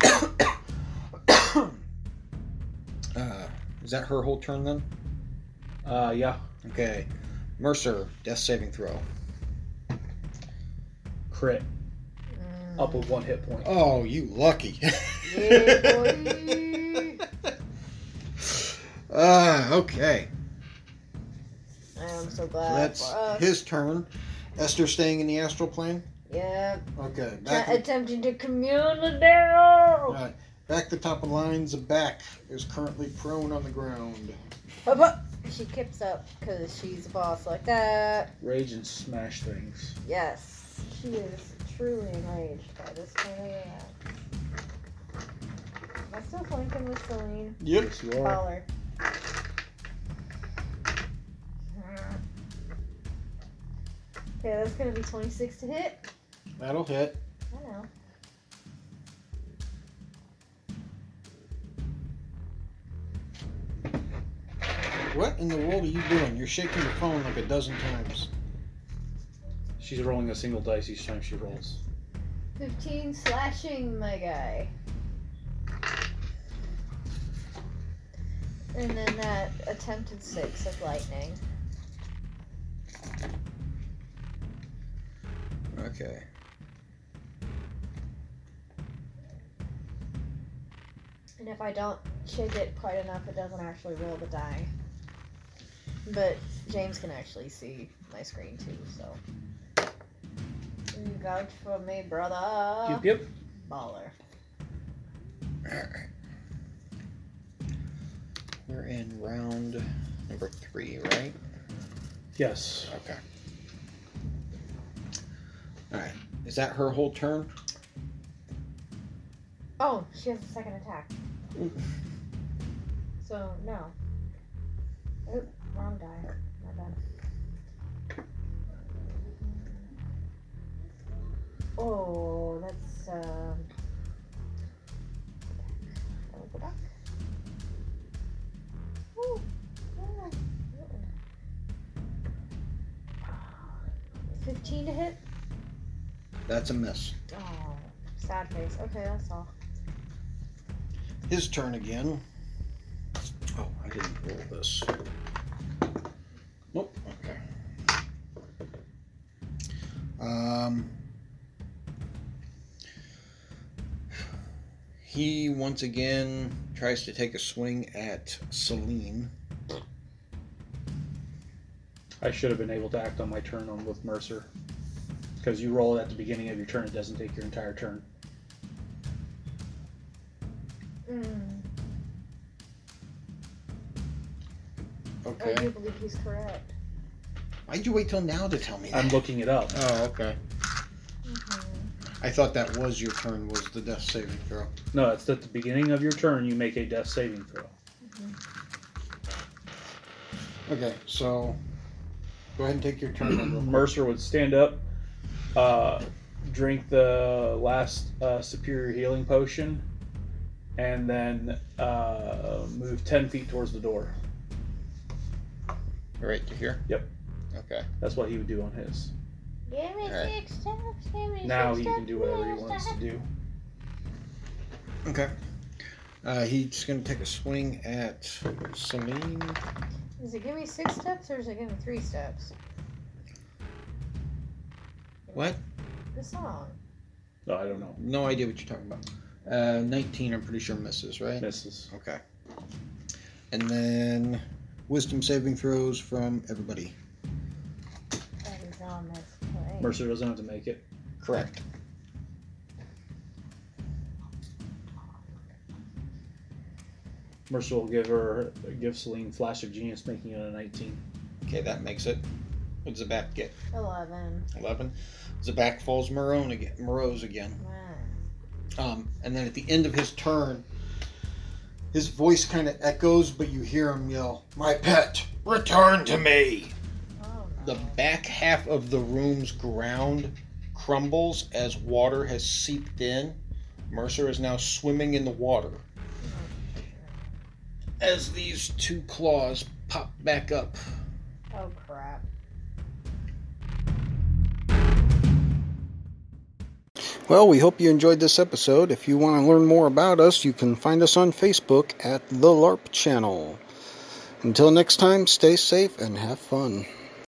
(coughs) Uh, is that her whole turn then? Uh, yeah. Okay. Mercer, death saving throw. Crit. Up with one hit point. Oh, you lucky. Yeah, boy. Ah, okay. I am so glad That's for us. his turn. Esther staying in the astral plane. Yep. Okay. T- Back, attempting to commune with Daryl. Alright, back to top of lines. Back is currently prone on the ground. Up, up. She kips up because she's a boss like that. Rage and smash things. Yes, she is truly enraged by this family act. Am I still flanking with Celine? Yep. Yes, you are. Collar. Okay, that's gonna be 26 to hit. That'll hit. I know. What in the world are you doing? You're shaking your phone like a dozen times. She's rolling a single dice each time she rolls. 15 slashing, my guy. And then that attempted six of lightning. Okay. And if I don't shake it quite enough, it doesn't actually roll the die. But James can actually see my screen too, so. You vouch for me, brother. Yep, yep. Baller. We're in round number three, right? Yes. Okay. Alright. Is that her whole turn? Oh, she has a second attack. (laughs) So, no. Oh, wrong die. My bad. Oh, that's, um. Go back. 15 to hit? That's a miss. Oh, sad face. Okay, that's all. His turn again. Oh, I didn't roll this. Nope. Okay. Um. He once again tries to take a swing at Celine. I should have been able to act on my turn on with Mercer. Because you roll it at the beginning of your turn, it doesn't take your entire turn. Mm. Okay. I do believe he's correct. Why'd you wait till now to tell me that? I'm looking it up. Oh, okay. I thought that was your turn. Was the death saving throw? No, it's at the beginning of your turn you make a death saving throw. Okay, so go ahead and take your turn. real quick. Mercer would stand up, uh, drink the last uh, superior healing potion, and then uh, move 10 feet towards the door. Right to here. Yep. Okay. That's what he would do on his. Give me Alright. six steps. Give me Now six he can do whatever he six wants to do. Okay. Uh, he's going to take a swing at Celine. Is it give me six steps or is it give me three steps? What? The song. No, I don't know. No idea what you're talking about. Uh, 19, I'm pretty sure misses, right? Misses. Okay. And then wisdom saving throws from everybody. That is on this play. Mercer doesn't have to make it. Correct. Mercer will give her give Celine flash of genius, making it a 19. Okay, that makes it. What does Zabak get? Eleven. 11. Zabak falls Marone again, Morose again. Man. Um, and then at the end of his turn, his voice kind of echoes, but you hear him yell, My pet, return to me! The back half of the room's ground crumbles as water has seeped in. Mercer is now swimming in the water. As these two claws pop back up. Oh crap. Well, we hope you enjoyed this episode. If you want to learn more about us, you can find us on Facebook at The LARP Channel. Until next time, stay safe and have fun.